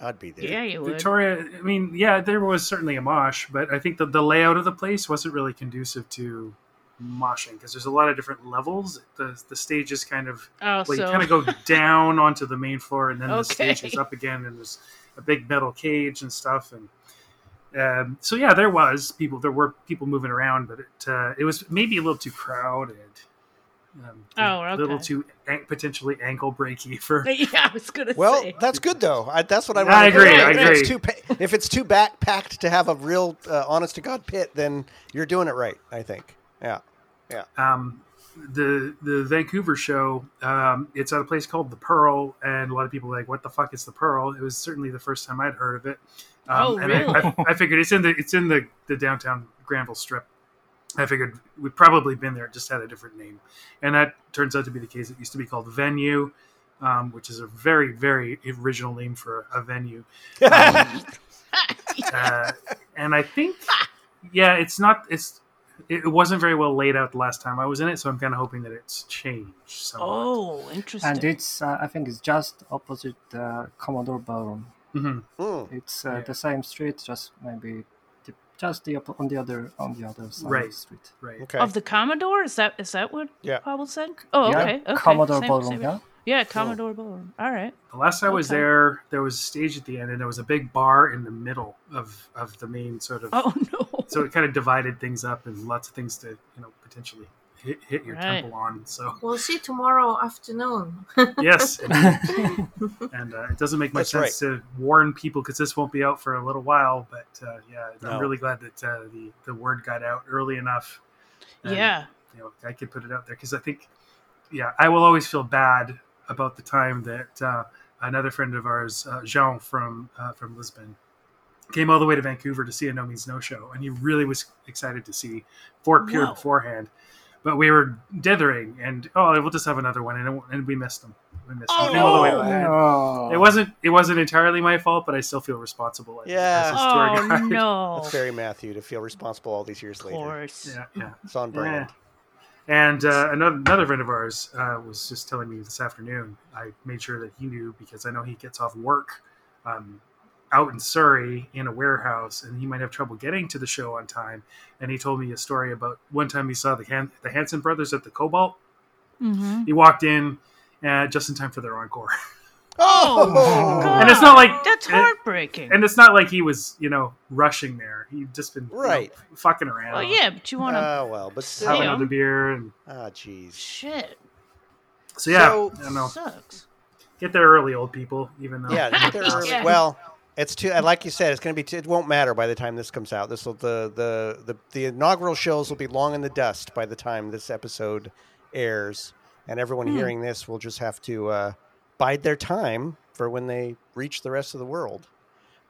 I'd be there. Yeah, you would. Victoria, I mean, yeah, there was certainly a mosh, but I think that the layout of the place wasn't really conducive to moshing because there's a lot of different levels. The the stage is kind of Oh, well, you kind of go *laughs* down onto the main floor, and then the stage is up again, and there's a big metal cage and stuff, and um, so yeah, there was people. There were people moving around, but it uh, it was maybe a little too crowded. Um, Oh, a little too an- potentially ankle breaky *laughs* for *laughs* yeah, I was gonna Well, say. that's good though. I, that's what I. I wanted to agree, hear. I If agree. It's too pa- if it's too back packed to have a real uh, honest to god pit, then you're doing it right. I think. Yeah. Yeah. Um, the the Vancouver show. Um, it's at a place called the Pearl, and a lot of people are like, "What the fuck is the Pearl?" It was certainly the first time I'd heard of it. Um, Oh, and I, really? I, I figured it's in the it's in the the downtown Granville Strip. I figured we'd probably been there, just had a different name, and that turns out to be the case. It used to be called Venue, um, which is a very very original name for a venue. *laughs* Um, uh, and I think, yeah, it's not. It's it wasn't very well laid out the last time I was in it, so I'm kind of hoping that it's changed. Somewhat. oh, interesting. and it's uh, I think it's just opposite uh, Commodore Ballroom. Mhm. Mm. It's uh, Yeah. the same street, just maybe the, just the oppo- on the other on the other side of the street. right. Okay. Of the Commodore? Is that is that what Yeah. Pavel said? Oh, Yeah, okay. okay. Commodore Same- Ballroom. same- Yeah. Yeah, Commodore Ballroom. All right. The last I was Okay. there, there was a stage at the end, and there was a big bar in the middle of of the main sort of. Oh *laughs* no. So it kind of divided things up, and lots of things to you know potentially hit, hit your Right. temple on. So We'll see tomorrow afternoon. *laughs* yes, *laughs* and uh, it doesn't make much That's sense to warn people because this won't be out for a little while. But uh, yeah, No. I'm really glad that uh, the the word got out early enough. and, Yeah. you know, I could put it out there because I think, yeah, I will always feel bad about the time that uh, another friend of ours, uh, Jean from uh, from Lisbon, came all the way to Vancouver to see a No Means No show, and he really was excited to see Ford Pier Whoa. beforehand. But we were dithering, and oh, we'll just have another one, and, and we missed them. We missed him. He came all the way Oh. Oh. It wasn't. It wasn't entirely my fault, but I still feel responsible. as- Yeah. as his tour Oh guide. no. That's very Matthew to feel responsible all these years later. of later. course. Yeah, yeah. It's on brand. And uh, another, another friend of ours uh, was just telling me this afternoon. I made sure that he knew because I know he gets off work um, out in Surrey in a warehouse, and he might have trouble getting to the show on time. And he told me a story about one time he saw the Han- the Hanson brothers at the Cobalt. Mm-hmm. He walked in uh, just in time for their encore. *laughs* Oh, God. And it's not like- that's and- heartbreaking. And it's not like he was, you know, rushing there. He'd just been you know, Right. fucking around. well, yeah, but you want to Oh well, but Have still. Yeah. another beer. And, Ah, jeez. shit. so, yeah, So- I don't know. Sucks. Get there early, old people, even though. Yeah, *laughs* get there early. Yeah. Well, it's too. and Like you said, it's going to be. Too, it won't matter by the time this comes out. This will the, the the the inaugural shows will be long in the dust by the time this episode airs, and everyone Hmm. hearing this will just have to uh, bide their time for when they reach the rest of the world.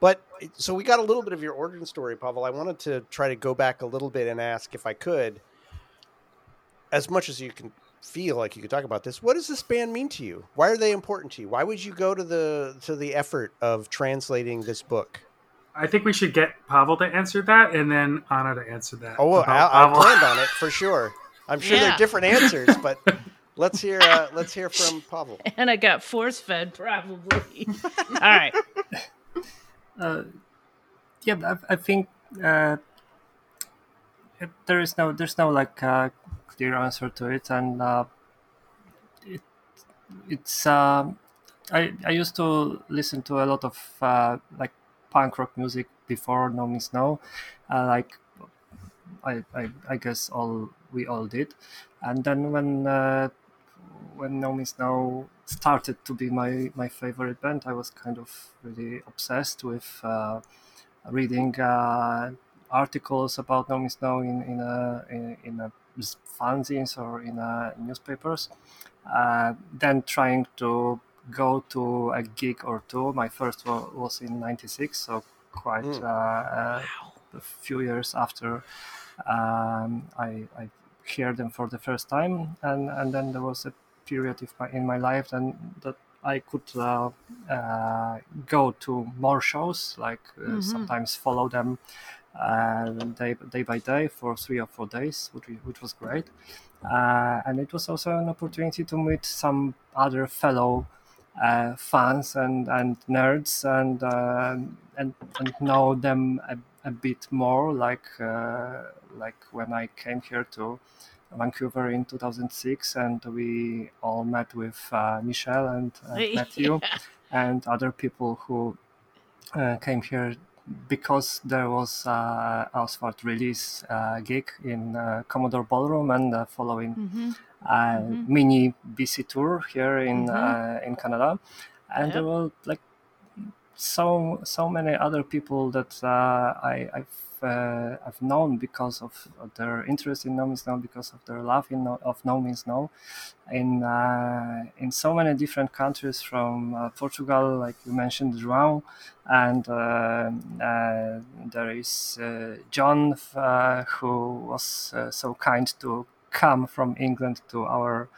But so we got a little bit of your origin story, Pavel. I wanted to try to go back a little bit and ask if I could, as much as you can feel like you could talk about this. What does this band mean to you? Why are they important to you? Why would you go to the to the effort of translating this book? I think we should get Pavel to answer that and then Anna to answer that. Oh, well, I, I Pavel. planned on it for sure. I'm sure Yeah. they're different answers, but *laughs* let's hear uh, let's hear from *laughs* Pavel. And I got force fed, probably. *laughs* All right. *laughs* Uh, yeah, I, I think uh, there is no there's no like uh, clear answer to it, and uh, it it's um I I used to listen to a lot of uh, like punk rock music before No Means No, uh, like I, I I guess all we all did, and then when uh, when No Means No started to be my my favorite band, I was kind of really obsessed with uh, reading uh, articles about No Means No in in a in, in a fanzines or in a newspapers. Uh, then trying to go to a gig or two. My first one was in '96, so quite Mm. uh, uh, a few years after um, I, I heard them for the first time, and, and then there was a period in my life then that I could uh, uh, go to more shows, like uh, Mhm. sometimes follow them uh, day, day by day for three or four days, which, which was great. Uh, and it was also an opportunity to meet some other fellow uh, fans and, and nerds and, and and know them a, a bit more, like uh, like when I came here to Vancouver in 2006, and we all met with uh, Michelle and, and *laughs* Matthew and other people who uh, came here because there was uh, Ausfahrt release uh, gig in uh, Commodore Ballroom and the following hmm uh, Mhm. mini BC tour here in Mhm. uh, in Canada, and there were like so so many other people that uh, I, I've uh, I've known because of their interest in No Means No, because of their love in of No Means No, in uh, in so many different countries from uh, Portugal, like you mentioned, João, and uh, uh, there is uh, John who was so kind to come from England to our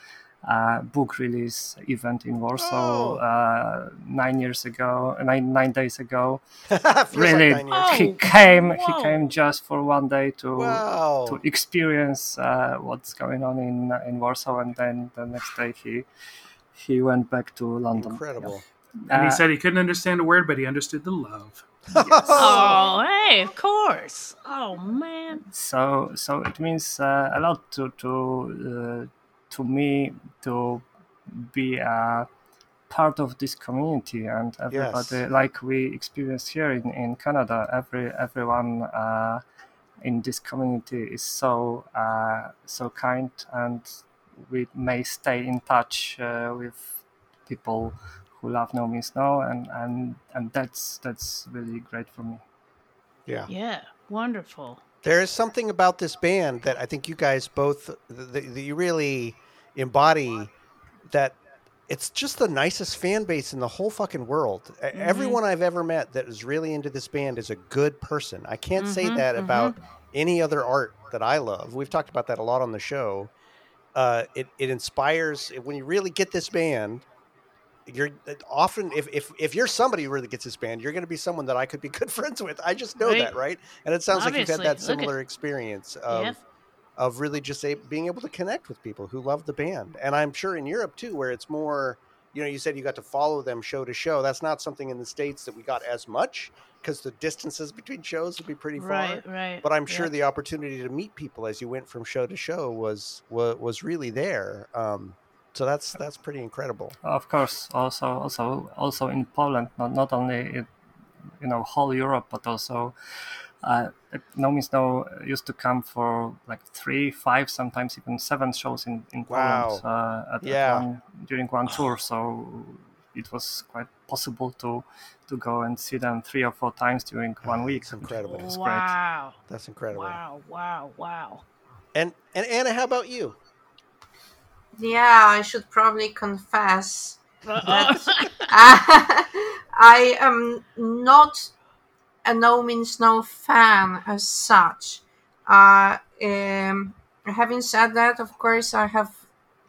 uh, book release event in Warsaw Oh. uh, nine years ago, nine nine days ago. *laughs* Really, like nine. Oh, he came. He came just for one day to Wow. to experience uh, what's going on in in Warsaw, and then the next day he he went back to London. Incredible. And he Uh, said he couldn't understand a word, but he understood the love. *laughs* Yes. Oh, hey, of course. Oh, man. so so it means uh, a lot to to uh, to me to be a part of this community and everybody Yes. like we experience here in, in Canada every everyone uh, in this community is so uh, so kind and we may stay in touch uh, with people who love No Means No and, and and that's that's really great for me Yeah. Yeah, wonderful. There is something about this band that I think you guys both that, you really embody. That it's just the nicest fan base in the whole fucking world. Mm-hmm. Everyone I've ever met that is really into this band is a good person. I can't say Mhm, that mhm. about any other art that I love. We've talked about that a lot on the show. Uh, it it inspires when you really get this band. You're often if, if if you're somebody who really gets this band, you're going to be someone that I could be *laughs* good friends with. I just know Right. that, right? And it sounds like you've had that Look at- similar experience of Yep. of really just a, being able to connect with people who love the band. And I'm sure in Europe too, where it's more, you know, you said you got to follow them show to show. That's not something in the states that we got as much because the distances between shows would be pretty far. Right, right. But I'm sure Yep. the opportunity to meet people as you went from show to show was was, was really there. Um, So that's that's pretty incredible. Of course, also also also in Poland, not not only in, you know whole Europe, but also uh, No Means No used to come for like three, five, sometimes even seven shows in in Wow. Poland uh, at, at one, during one tour. So it was quite possible to to go and see them three or four times during one week. It's incredible. It was great. Wow. That's incredible. Wow. Wow. Wow. And and Anna, how about you? Yeah, I should probably confess Uh-oh. *laughs* I am not a No Means No fan as such. Uh, um, having said that, of course, I have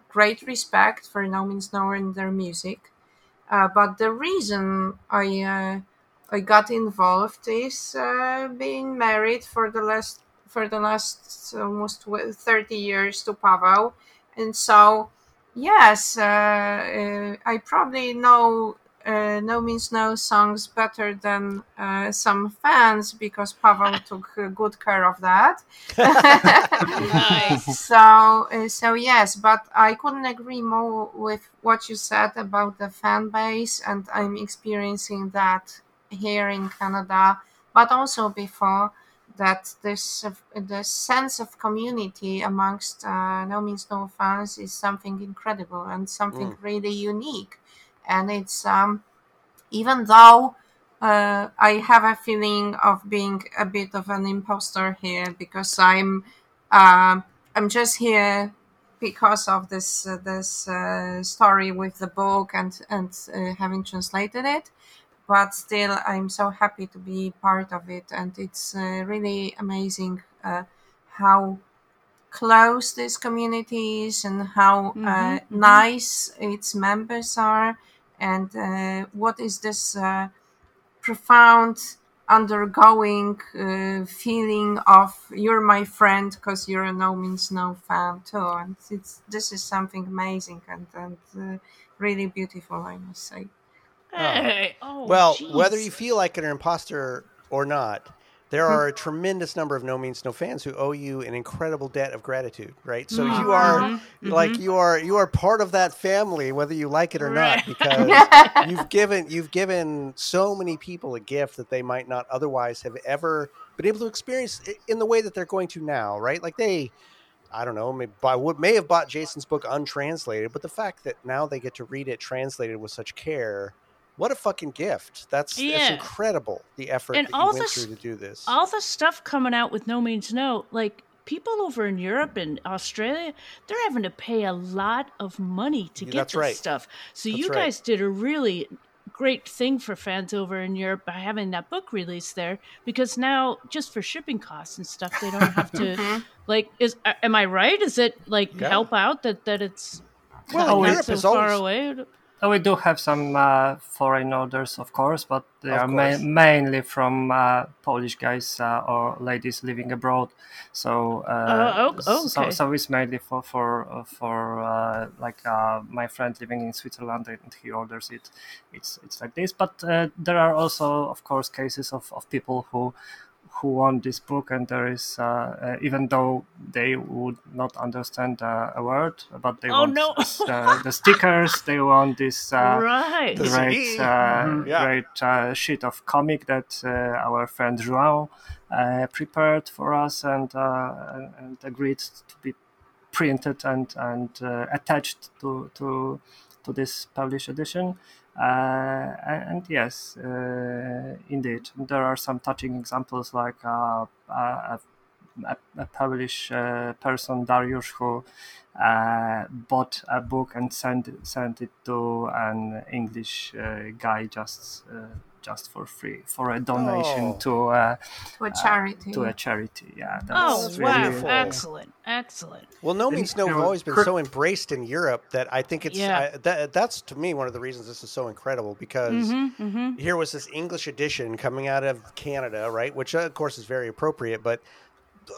great respect for No Means No and their music. Uh, but the reason I uh, I got involved is uh, being married for the last for the last almost thirty years to Pavel, and so yes, uh, uh, I probably know uh, No Means No songs better than uh, some fans because Pavel took uh, good care of that. Nice. *laughs* So, uh, so yes, but I couldn't agree more with what you said about the fan base, and I'm experiencing that here in Canada, but also before that this uh, the sense of community amongst uh, No Means No fans is something incredible and something really unique, and it's um, even though uh, I have a feeling of being a bit of an imposter here because I'm um, I'm just here because of this uh, this uh, story with the book and and uh, having translated it. But still, I'm so happy to be part of it, and it's uh, really amazing uh, how close this community is and how uh, Mhm, mhm. nice its members are, and uh, what is this uh, profound undergoing uh, feeling of you're my friend because you're a no means no fan too. And it's this is something amazing and, and uh, really beautiful i must say Hey. Oh, well, jeez. whether you feel like an imposter or not, there Hmm. are a tremendous number of No Means No fans who owe you an incredible debt of gratitude, right? So Mhm, you are mhm, like mhm. you are you are part of that family, whether you like it or not, because *laughs* you've given you've given so many people a gift that they might not otherwise have ever been able to experience in the way that they're going to now, right? Like they, I don't know, may buy would may have bought Jason's book untranslated, but the fact that now they get to read it translated with such care, what a fucking gift! That's that's incredible. The effort And that you all went this- through to do this. all the stuff coming out with no means no like people over in europe and australia they're having to pay a lot of money to Yeah, get that's this right. stuff so That's you right. guys did a really great thing for fans over in europe by having that book released there because now just for shipping costs and stuff they don't have to Mhm. like is am i right is it like Yeah. help out that that it's Well, not Europe so is far always- away we do have some uh, foreign orders, of course, but they Of are ma- mainly from uh, Polish guys uh, or ladies living abroad. So, uh, oh, so, okay. so it's mainly for for uh, for uh, like uh, my friend living in Switzerland, and he orders it. It's it's like this, but uh, there are also, of course, cases of, of people who who want this book, and there is uh, uh, even though they would not understand uh, a word, but they Oh, want no. the, the stickers. They want this. Uh, right great, CD. uh, Mhm. Yeah. great uh, sheet of comic that uh, our friend João uh, prepared for us and, uh, and and agreed to be printed and and uh, attached to to to this published edition. Uh, and, yes, uh, indeed, there are some touching examples like uh, a, a, a Polish uh, person, Dariusz, who uh, bought a book and sent sent it to an English uh, guy just uh, just for free for a donation Oh. to uh, to a charity to a charity. Yeah, oh That's wow beautiful. excellent excellent Well, No Means No you have always been so embraced in Europe that I think it's Yeah. I, that, that's to me one of the reasons this is so incredible because mm-hmm, mm-hmm. here was this English edition coming out of Canada, right? Which uh, of course is very appropriate, but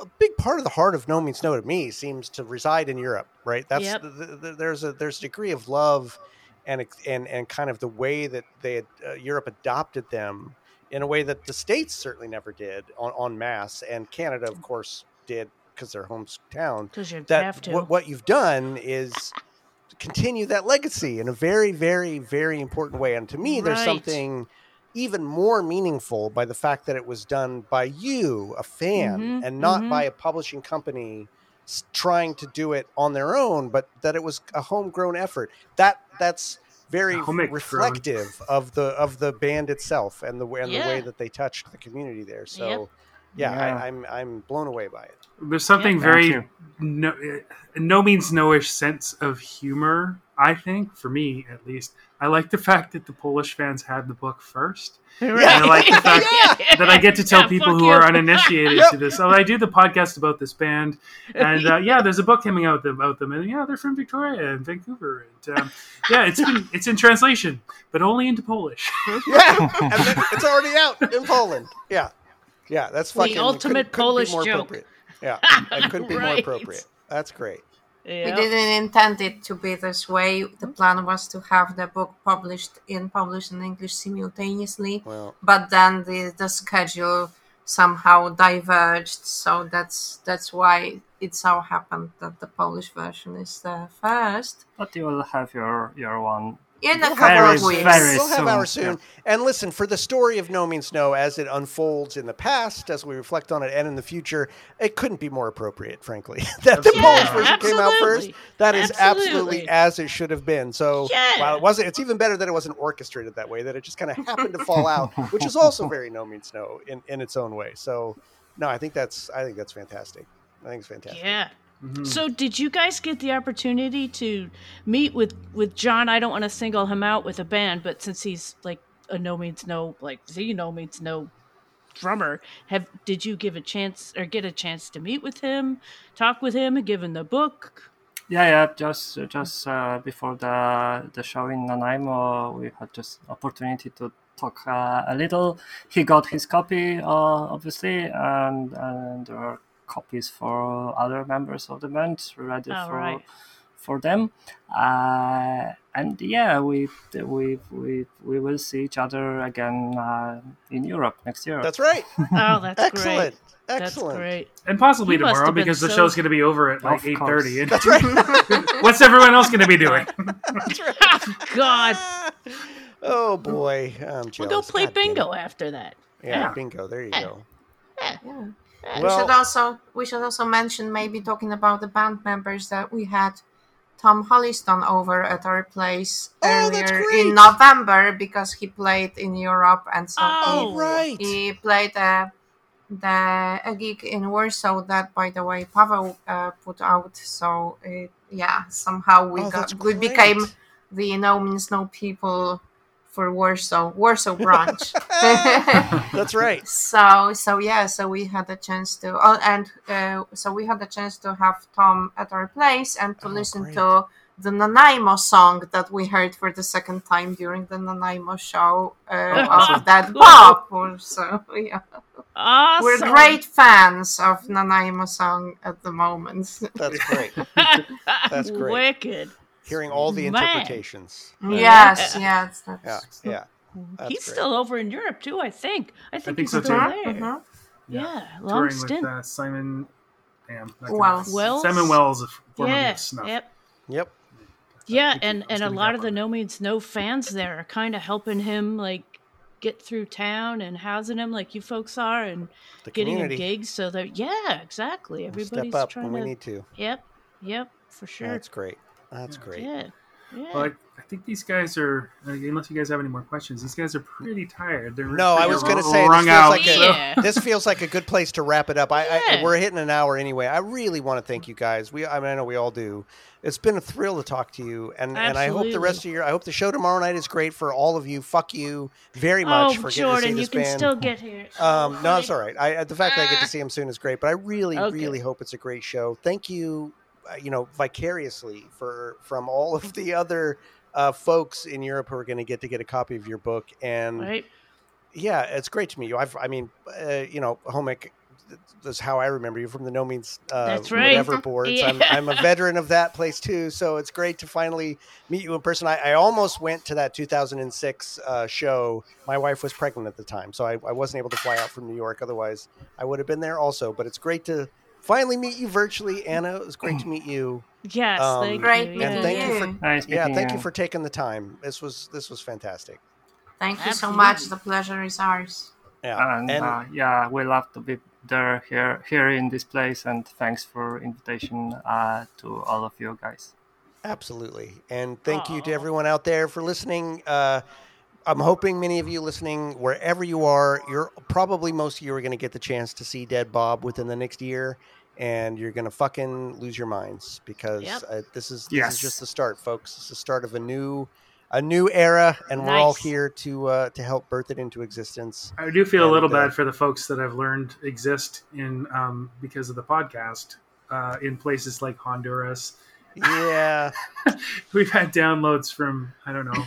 a big part of the heart of No Means No to me seems to reside in Europe, right? That's Yep. the, the, the- there's a there's a degree of love and and and kind of the way that they had, uh, Europe adopted them in a way that the states certainly never did on on mass, and Canada of course did because their hometown because you that have to what, what you've done is continue that legacy in a very, very, very important way. And to me, there's something even more meaningful by the fact that it was done by you, a fan, Mhm, and not mhm. by a publishing company trying to do it on their own, but that it was a homegrown effort. That that's very Homegrown. reflective of the of the band itself and the way and the way that they touched the community there. So, Yep. yeah, Yeah. I, I'm I'm blown away by it. There's something Thank very no, uh, no means no-ish sense of humor. I think, for me at least, I like the fact that the Polish fans had the book first. Right. I like the *laughs* fact Yeah. that I get to tell Yeah, people who you. are uninitiated Yep. to this. Oh, I do the podcast about this band, and uh, yeah, there's a book coming out about them, and yeah, they're from Victoria and Vancouver, and um, yeah, it's been it's in translation, but only into Polish. Yeah, *laughs* it's already out in Poland. Yeah, yeah, that's fucking The ultimate couldn't- couldn't be Polish more joke. appropriate. Yeah, it couldn't be more *laughs* appropriate. That's great. We didn't intend it to be this way. The mm-hmm. plan was to have the book published in Polish and English simultaneously, but then the, the schedule somehow diverged. So that's that's why it so happened that the Polish version is the first But you will have your your one. In a We'll have couple Very, of weeks. very we'll have soon, ours soon. And listen, for the story of No Means No, as it unfolds in the past, as we reflect on it, and in the future, it couldn't be more appropriate, frankly. *laughs* that the Yeah, Polish version came out first. That is absolutely. Absolutely. as it should have been. So Yeah. while it wasn't, it's even better that it wasn't orchestrated that way. That it just kind of happened to fall out, which is also very No Means No in, in its own way. So no, I think that's I think that's fantastic. I think it's fantastic. Yeah. Mhm. So did you guys get the opportunity to meet with with John? I don't want to single him out with a band, but since he's like a no means no, like the no means no drummer, have did you give a chance or get a chance to meet with him, talk with him, give him the book? Yeah, yeah. Just just uh, before the the show in Nanaimo, we had just opportunity to talk uh, a little. He got his copy, uh, obviously, and and copies for other members of the band ready Oh, for right. for them. Uh, and yeah, we we we we will see each other again uh, in Europe next year. That's right. *laughs* Oh, that's great. Excellent. That's great. and possibly You must tomorrow because the so- show's going to be over at like Of eight course. thirty. And *laughs* That's right. *laughs* what's everyone else going to be doing? That's right. God, Oh boy, I'm jealous. we'll go play God bingo after that. Yeah, Yeah. bingo. There you Yeah. go. Yeah. We Well- should also we should also mention maybe talking about the band members that we had Tom Holliston over at our place Oh, earlier in November because he played in Europe and so Oh, Oh, right. he, he played a, the a gig in Warsaw that by the way Pavel uh, put out. So uh, yeah somehow we Oh, got we became the no means no people for Warsaw Warsaw branch. *laughs* That's right. *laughs* So so yeah, so we had a chance to oh, and uh, so we had a chance to have Tom at our place and to Oh, listen great. to the Nanaimo song that we heard for the second time during the Nanaimo show uh, of *laughs* that Cool. Bob. So yeah, Awesome. we're great fans of Nanaimo song at the moment. That's great. That's great. Wicked. Hearing all the Man. interpretations. yes, yes, that's, Yeah, yeah. That's He's great. still over in Europe too, I think. I think, think he's so, still too. there. Mhm. Yeah, long touring stint. with uh, Simon. Damn, that guy. Wells. Wells? Simon Wells, of yeah, of Snuff. yep. Yep. Yeah, and and a lot of the one. No Means No fans there are kind of helping him like get through town and housing him like you folks are and The getting him community. gigs. So that yeah, exactly. will Everybody's Step up trying when we need to. Yep, yep, for sure. That's great. That's great. Yeah, yeah. Well, I, I think these guys are. Unless you guys have any more questions, these guys are pretty tired. They're No, I was gonna say, this feels out. like a- yeah. this feels like a good place to wrap it up. I, I we're hitting an hour anyway. I really want to thank you guys. We I mean I know we all do. It's been a thrill to talk to you, and and I hope the rest of your I hope the show tomorrow night is great for all of you. Fuck you very much oh, for getting to see Jordan, you this can band. still get here. Um, no, it's all right. I, the fact that I get to see him soon is great, but I really, Okay. really hope it's a great show. Thank you, you know, vicariously for from all of the other uh, folks in Europe who are going to get to get a copy of your book. And Right? yeah, it's great to meet you. I've, I mean, uh, you know, Homick, that's how I remember you from the No Means uh, That's right. whatever *laughs* boards. I'm, I'm a veteran of that place too, so it's great to finally meet you in person. I, I almost went to that 2006 uh, show. My wife was pregnant at the time, so I, I wasn't able to fly out from New York. Otherwise, I would have been there also. But it's great to finally meet you virtually, Anna. It was great to meet you. Yes, Um, thank Great you. meeting And thank you you. for Nice yeah, thank you you. for taking the time. This was this was fantastic. Thank you so much. The pleasure is ours. Yeah, and, and uh, yeah, we love to be there here here in this place. And thanks for invitation uh, to all of you guys. Absolutely. And thank you to everyone out there for listening. Uh, I'm hoping many of you listening, wherever you are, you're probably most of you are going to get the chance to see Dead Bob within the next year, and you're going to fucking lose your minds because Yep. uh, this is this Yes. is just the start, folks. It's the start of a new a new era, and we're all here to uh, to help birth it into existence. I do feel a little uh, bad for the folks that I've learned exist in um, because of the podcast uh, in places like Honduras. Yeah, *laughs* We've had downloads from I don't know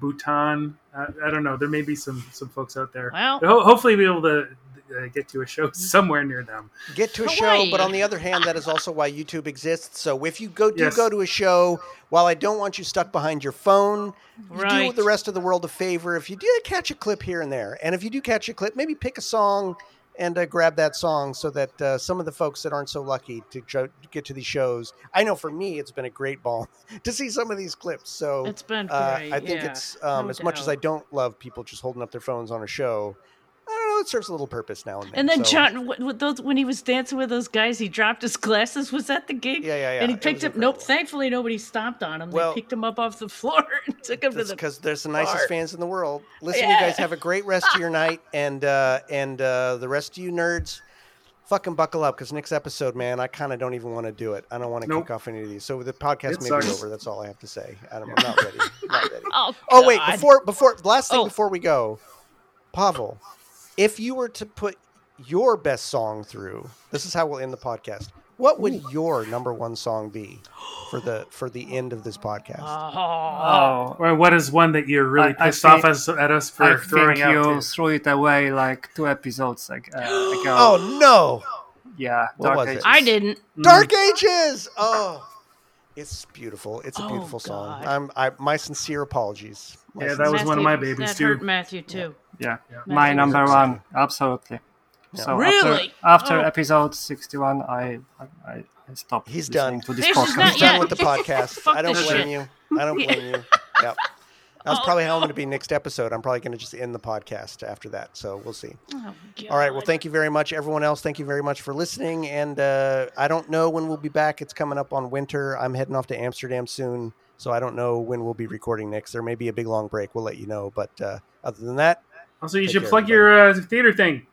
Bhutan. Uh, I don't know. There may be some some folks out there. Well, Ho- hopefully, be able to uh, get to a show *laughs* somewhere near them. get to a show, but on the other hand, that is also why YouTube exists. So if you go do Yes. go to a show, while I don't want you stuck behind your phone, you do the rest of the world a favor. If you do catch a clip here and there, and if you do catch a clip, maybe pick a song and uh, grab that song so that uh, some of the folks that aren't so lucky to jo- get to these shows, I know for me, it's been a great ball *laughs* to see some of these clips. So it's been uh. I think yeah, it's um, no as much as I don't love people just holding up their phones on a show. I don't know. It serves a little purpose now and then. And then so- John, what, what those when he was dancing with those guys, he dropped his glasses. Was that the gig? Yeah, yeah, yeah. And he picked was up. Nope. Thankfully, nobody stomped on him. Well- they picked him up off the *laughs* floor and took him to the. because there's the nicest bar. fans in the world. Listen, Yeah. you guys have a great rest of your night, *laughs* and uh, and uh, the rest of you nerds, fucking buckle up because next episode, man, I kind of don't even want to do it. I don't want to Nope. kick off any of these. So the podcast It may be over. That's all I have to say. Adam, I'm not ready. not ready. *laughs* Oh, Oh wait, before before last thing Oh. before we go, Pavel, if you were to put your best song through, this is how we'll end the podcast. What would your number one song be for the for the end of this podcast? Oh, Oh, Or what is one that you're really I- I pissed off think- us, at us for I throwing think out? you too? threw it away like two episodes ag- uh, ago. *gasps* oh no, yeah, What Dark was it? I didn't. Dark Ages. Oh, it's beautiful. It's a Oh, beautiful song. I'm I, my sincere apologies. My Yeah, that was sincere- one of my Matthew- babies, that too. hurt Matthew too. Yeah, Yeah. my Matthew number was one, absolutely. So Really? after, after Oh. episode sixty-one, I I, I stopped. He's done. to this This podcast. not He's done with the *laughs* podcast. I don't blame shit. you. I don't Yeah. blame you. *laughs* Yep. That's Oh, probably how I'm going to be next episode. I'm probably going to just end the podcast after that. So we'll see. Oh, All right. Well, thank you very much, everyone else. Thank you very much for listening. And uh, I don't know when we'll be back. It's coming up on winter. I'm heading off to Amsterdam soon, so I don't know when we'll be recording next. There may be a big long break. We'll let you know. But uh, other than that, Also, you should plug everybody. your uh, theater thing.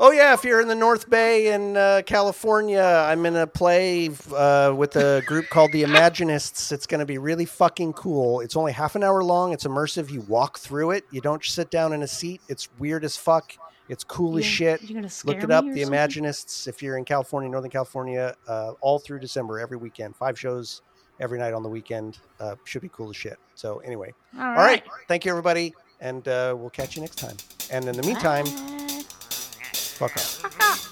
Oh yeah, if you're in the North Bay in uh, California, I'm in a play uh, with a group called the Imaginists. It's going to be really fucking cool. It's only half an hour long. It's immersive. You walk through it. You don't sit down in a seat. It's weird as fuck. It's cool as You- shit. You're gonna scare Look it up. The something? Imaginists. If you're in California, Northern California, uh, all through December, every weekend, five shows every night on the weekend. Uh, should be cool as shit. So anyway, All all right. right. Thank you everybody, and uh, we'll catch you next time. And in the meantime, Bye. Fuck off. Fuck off.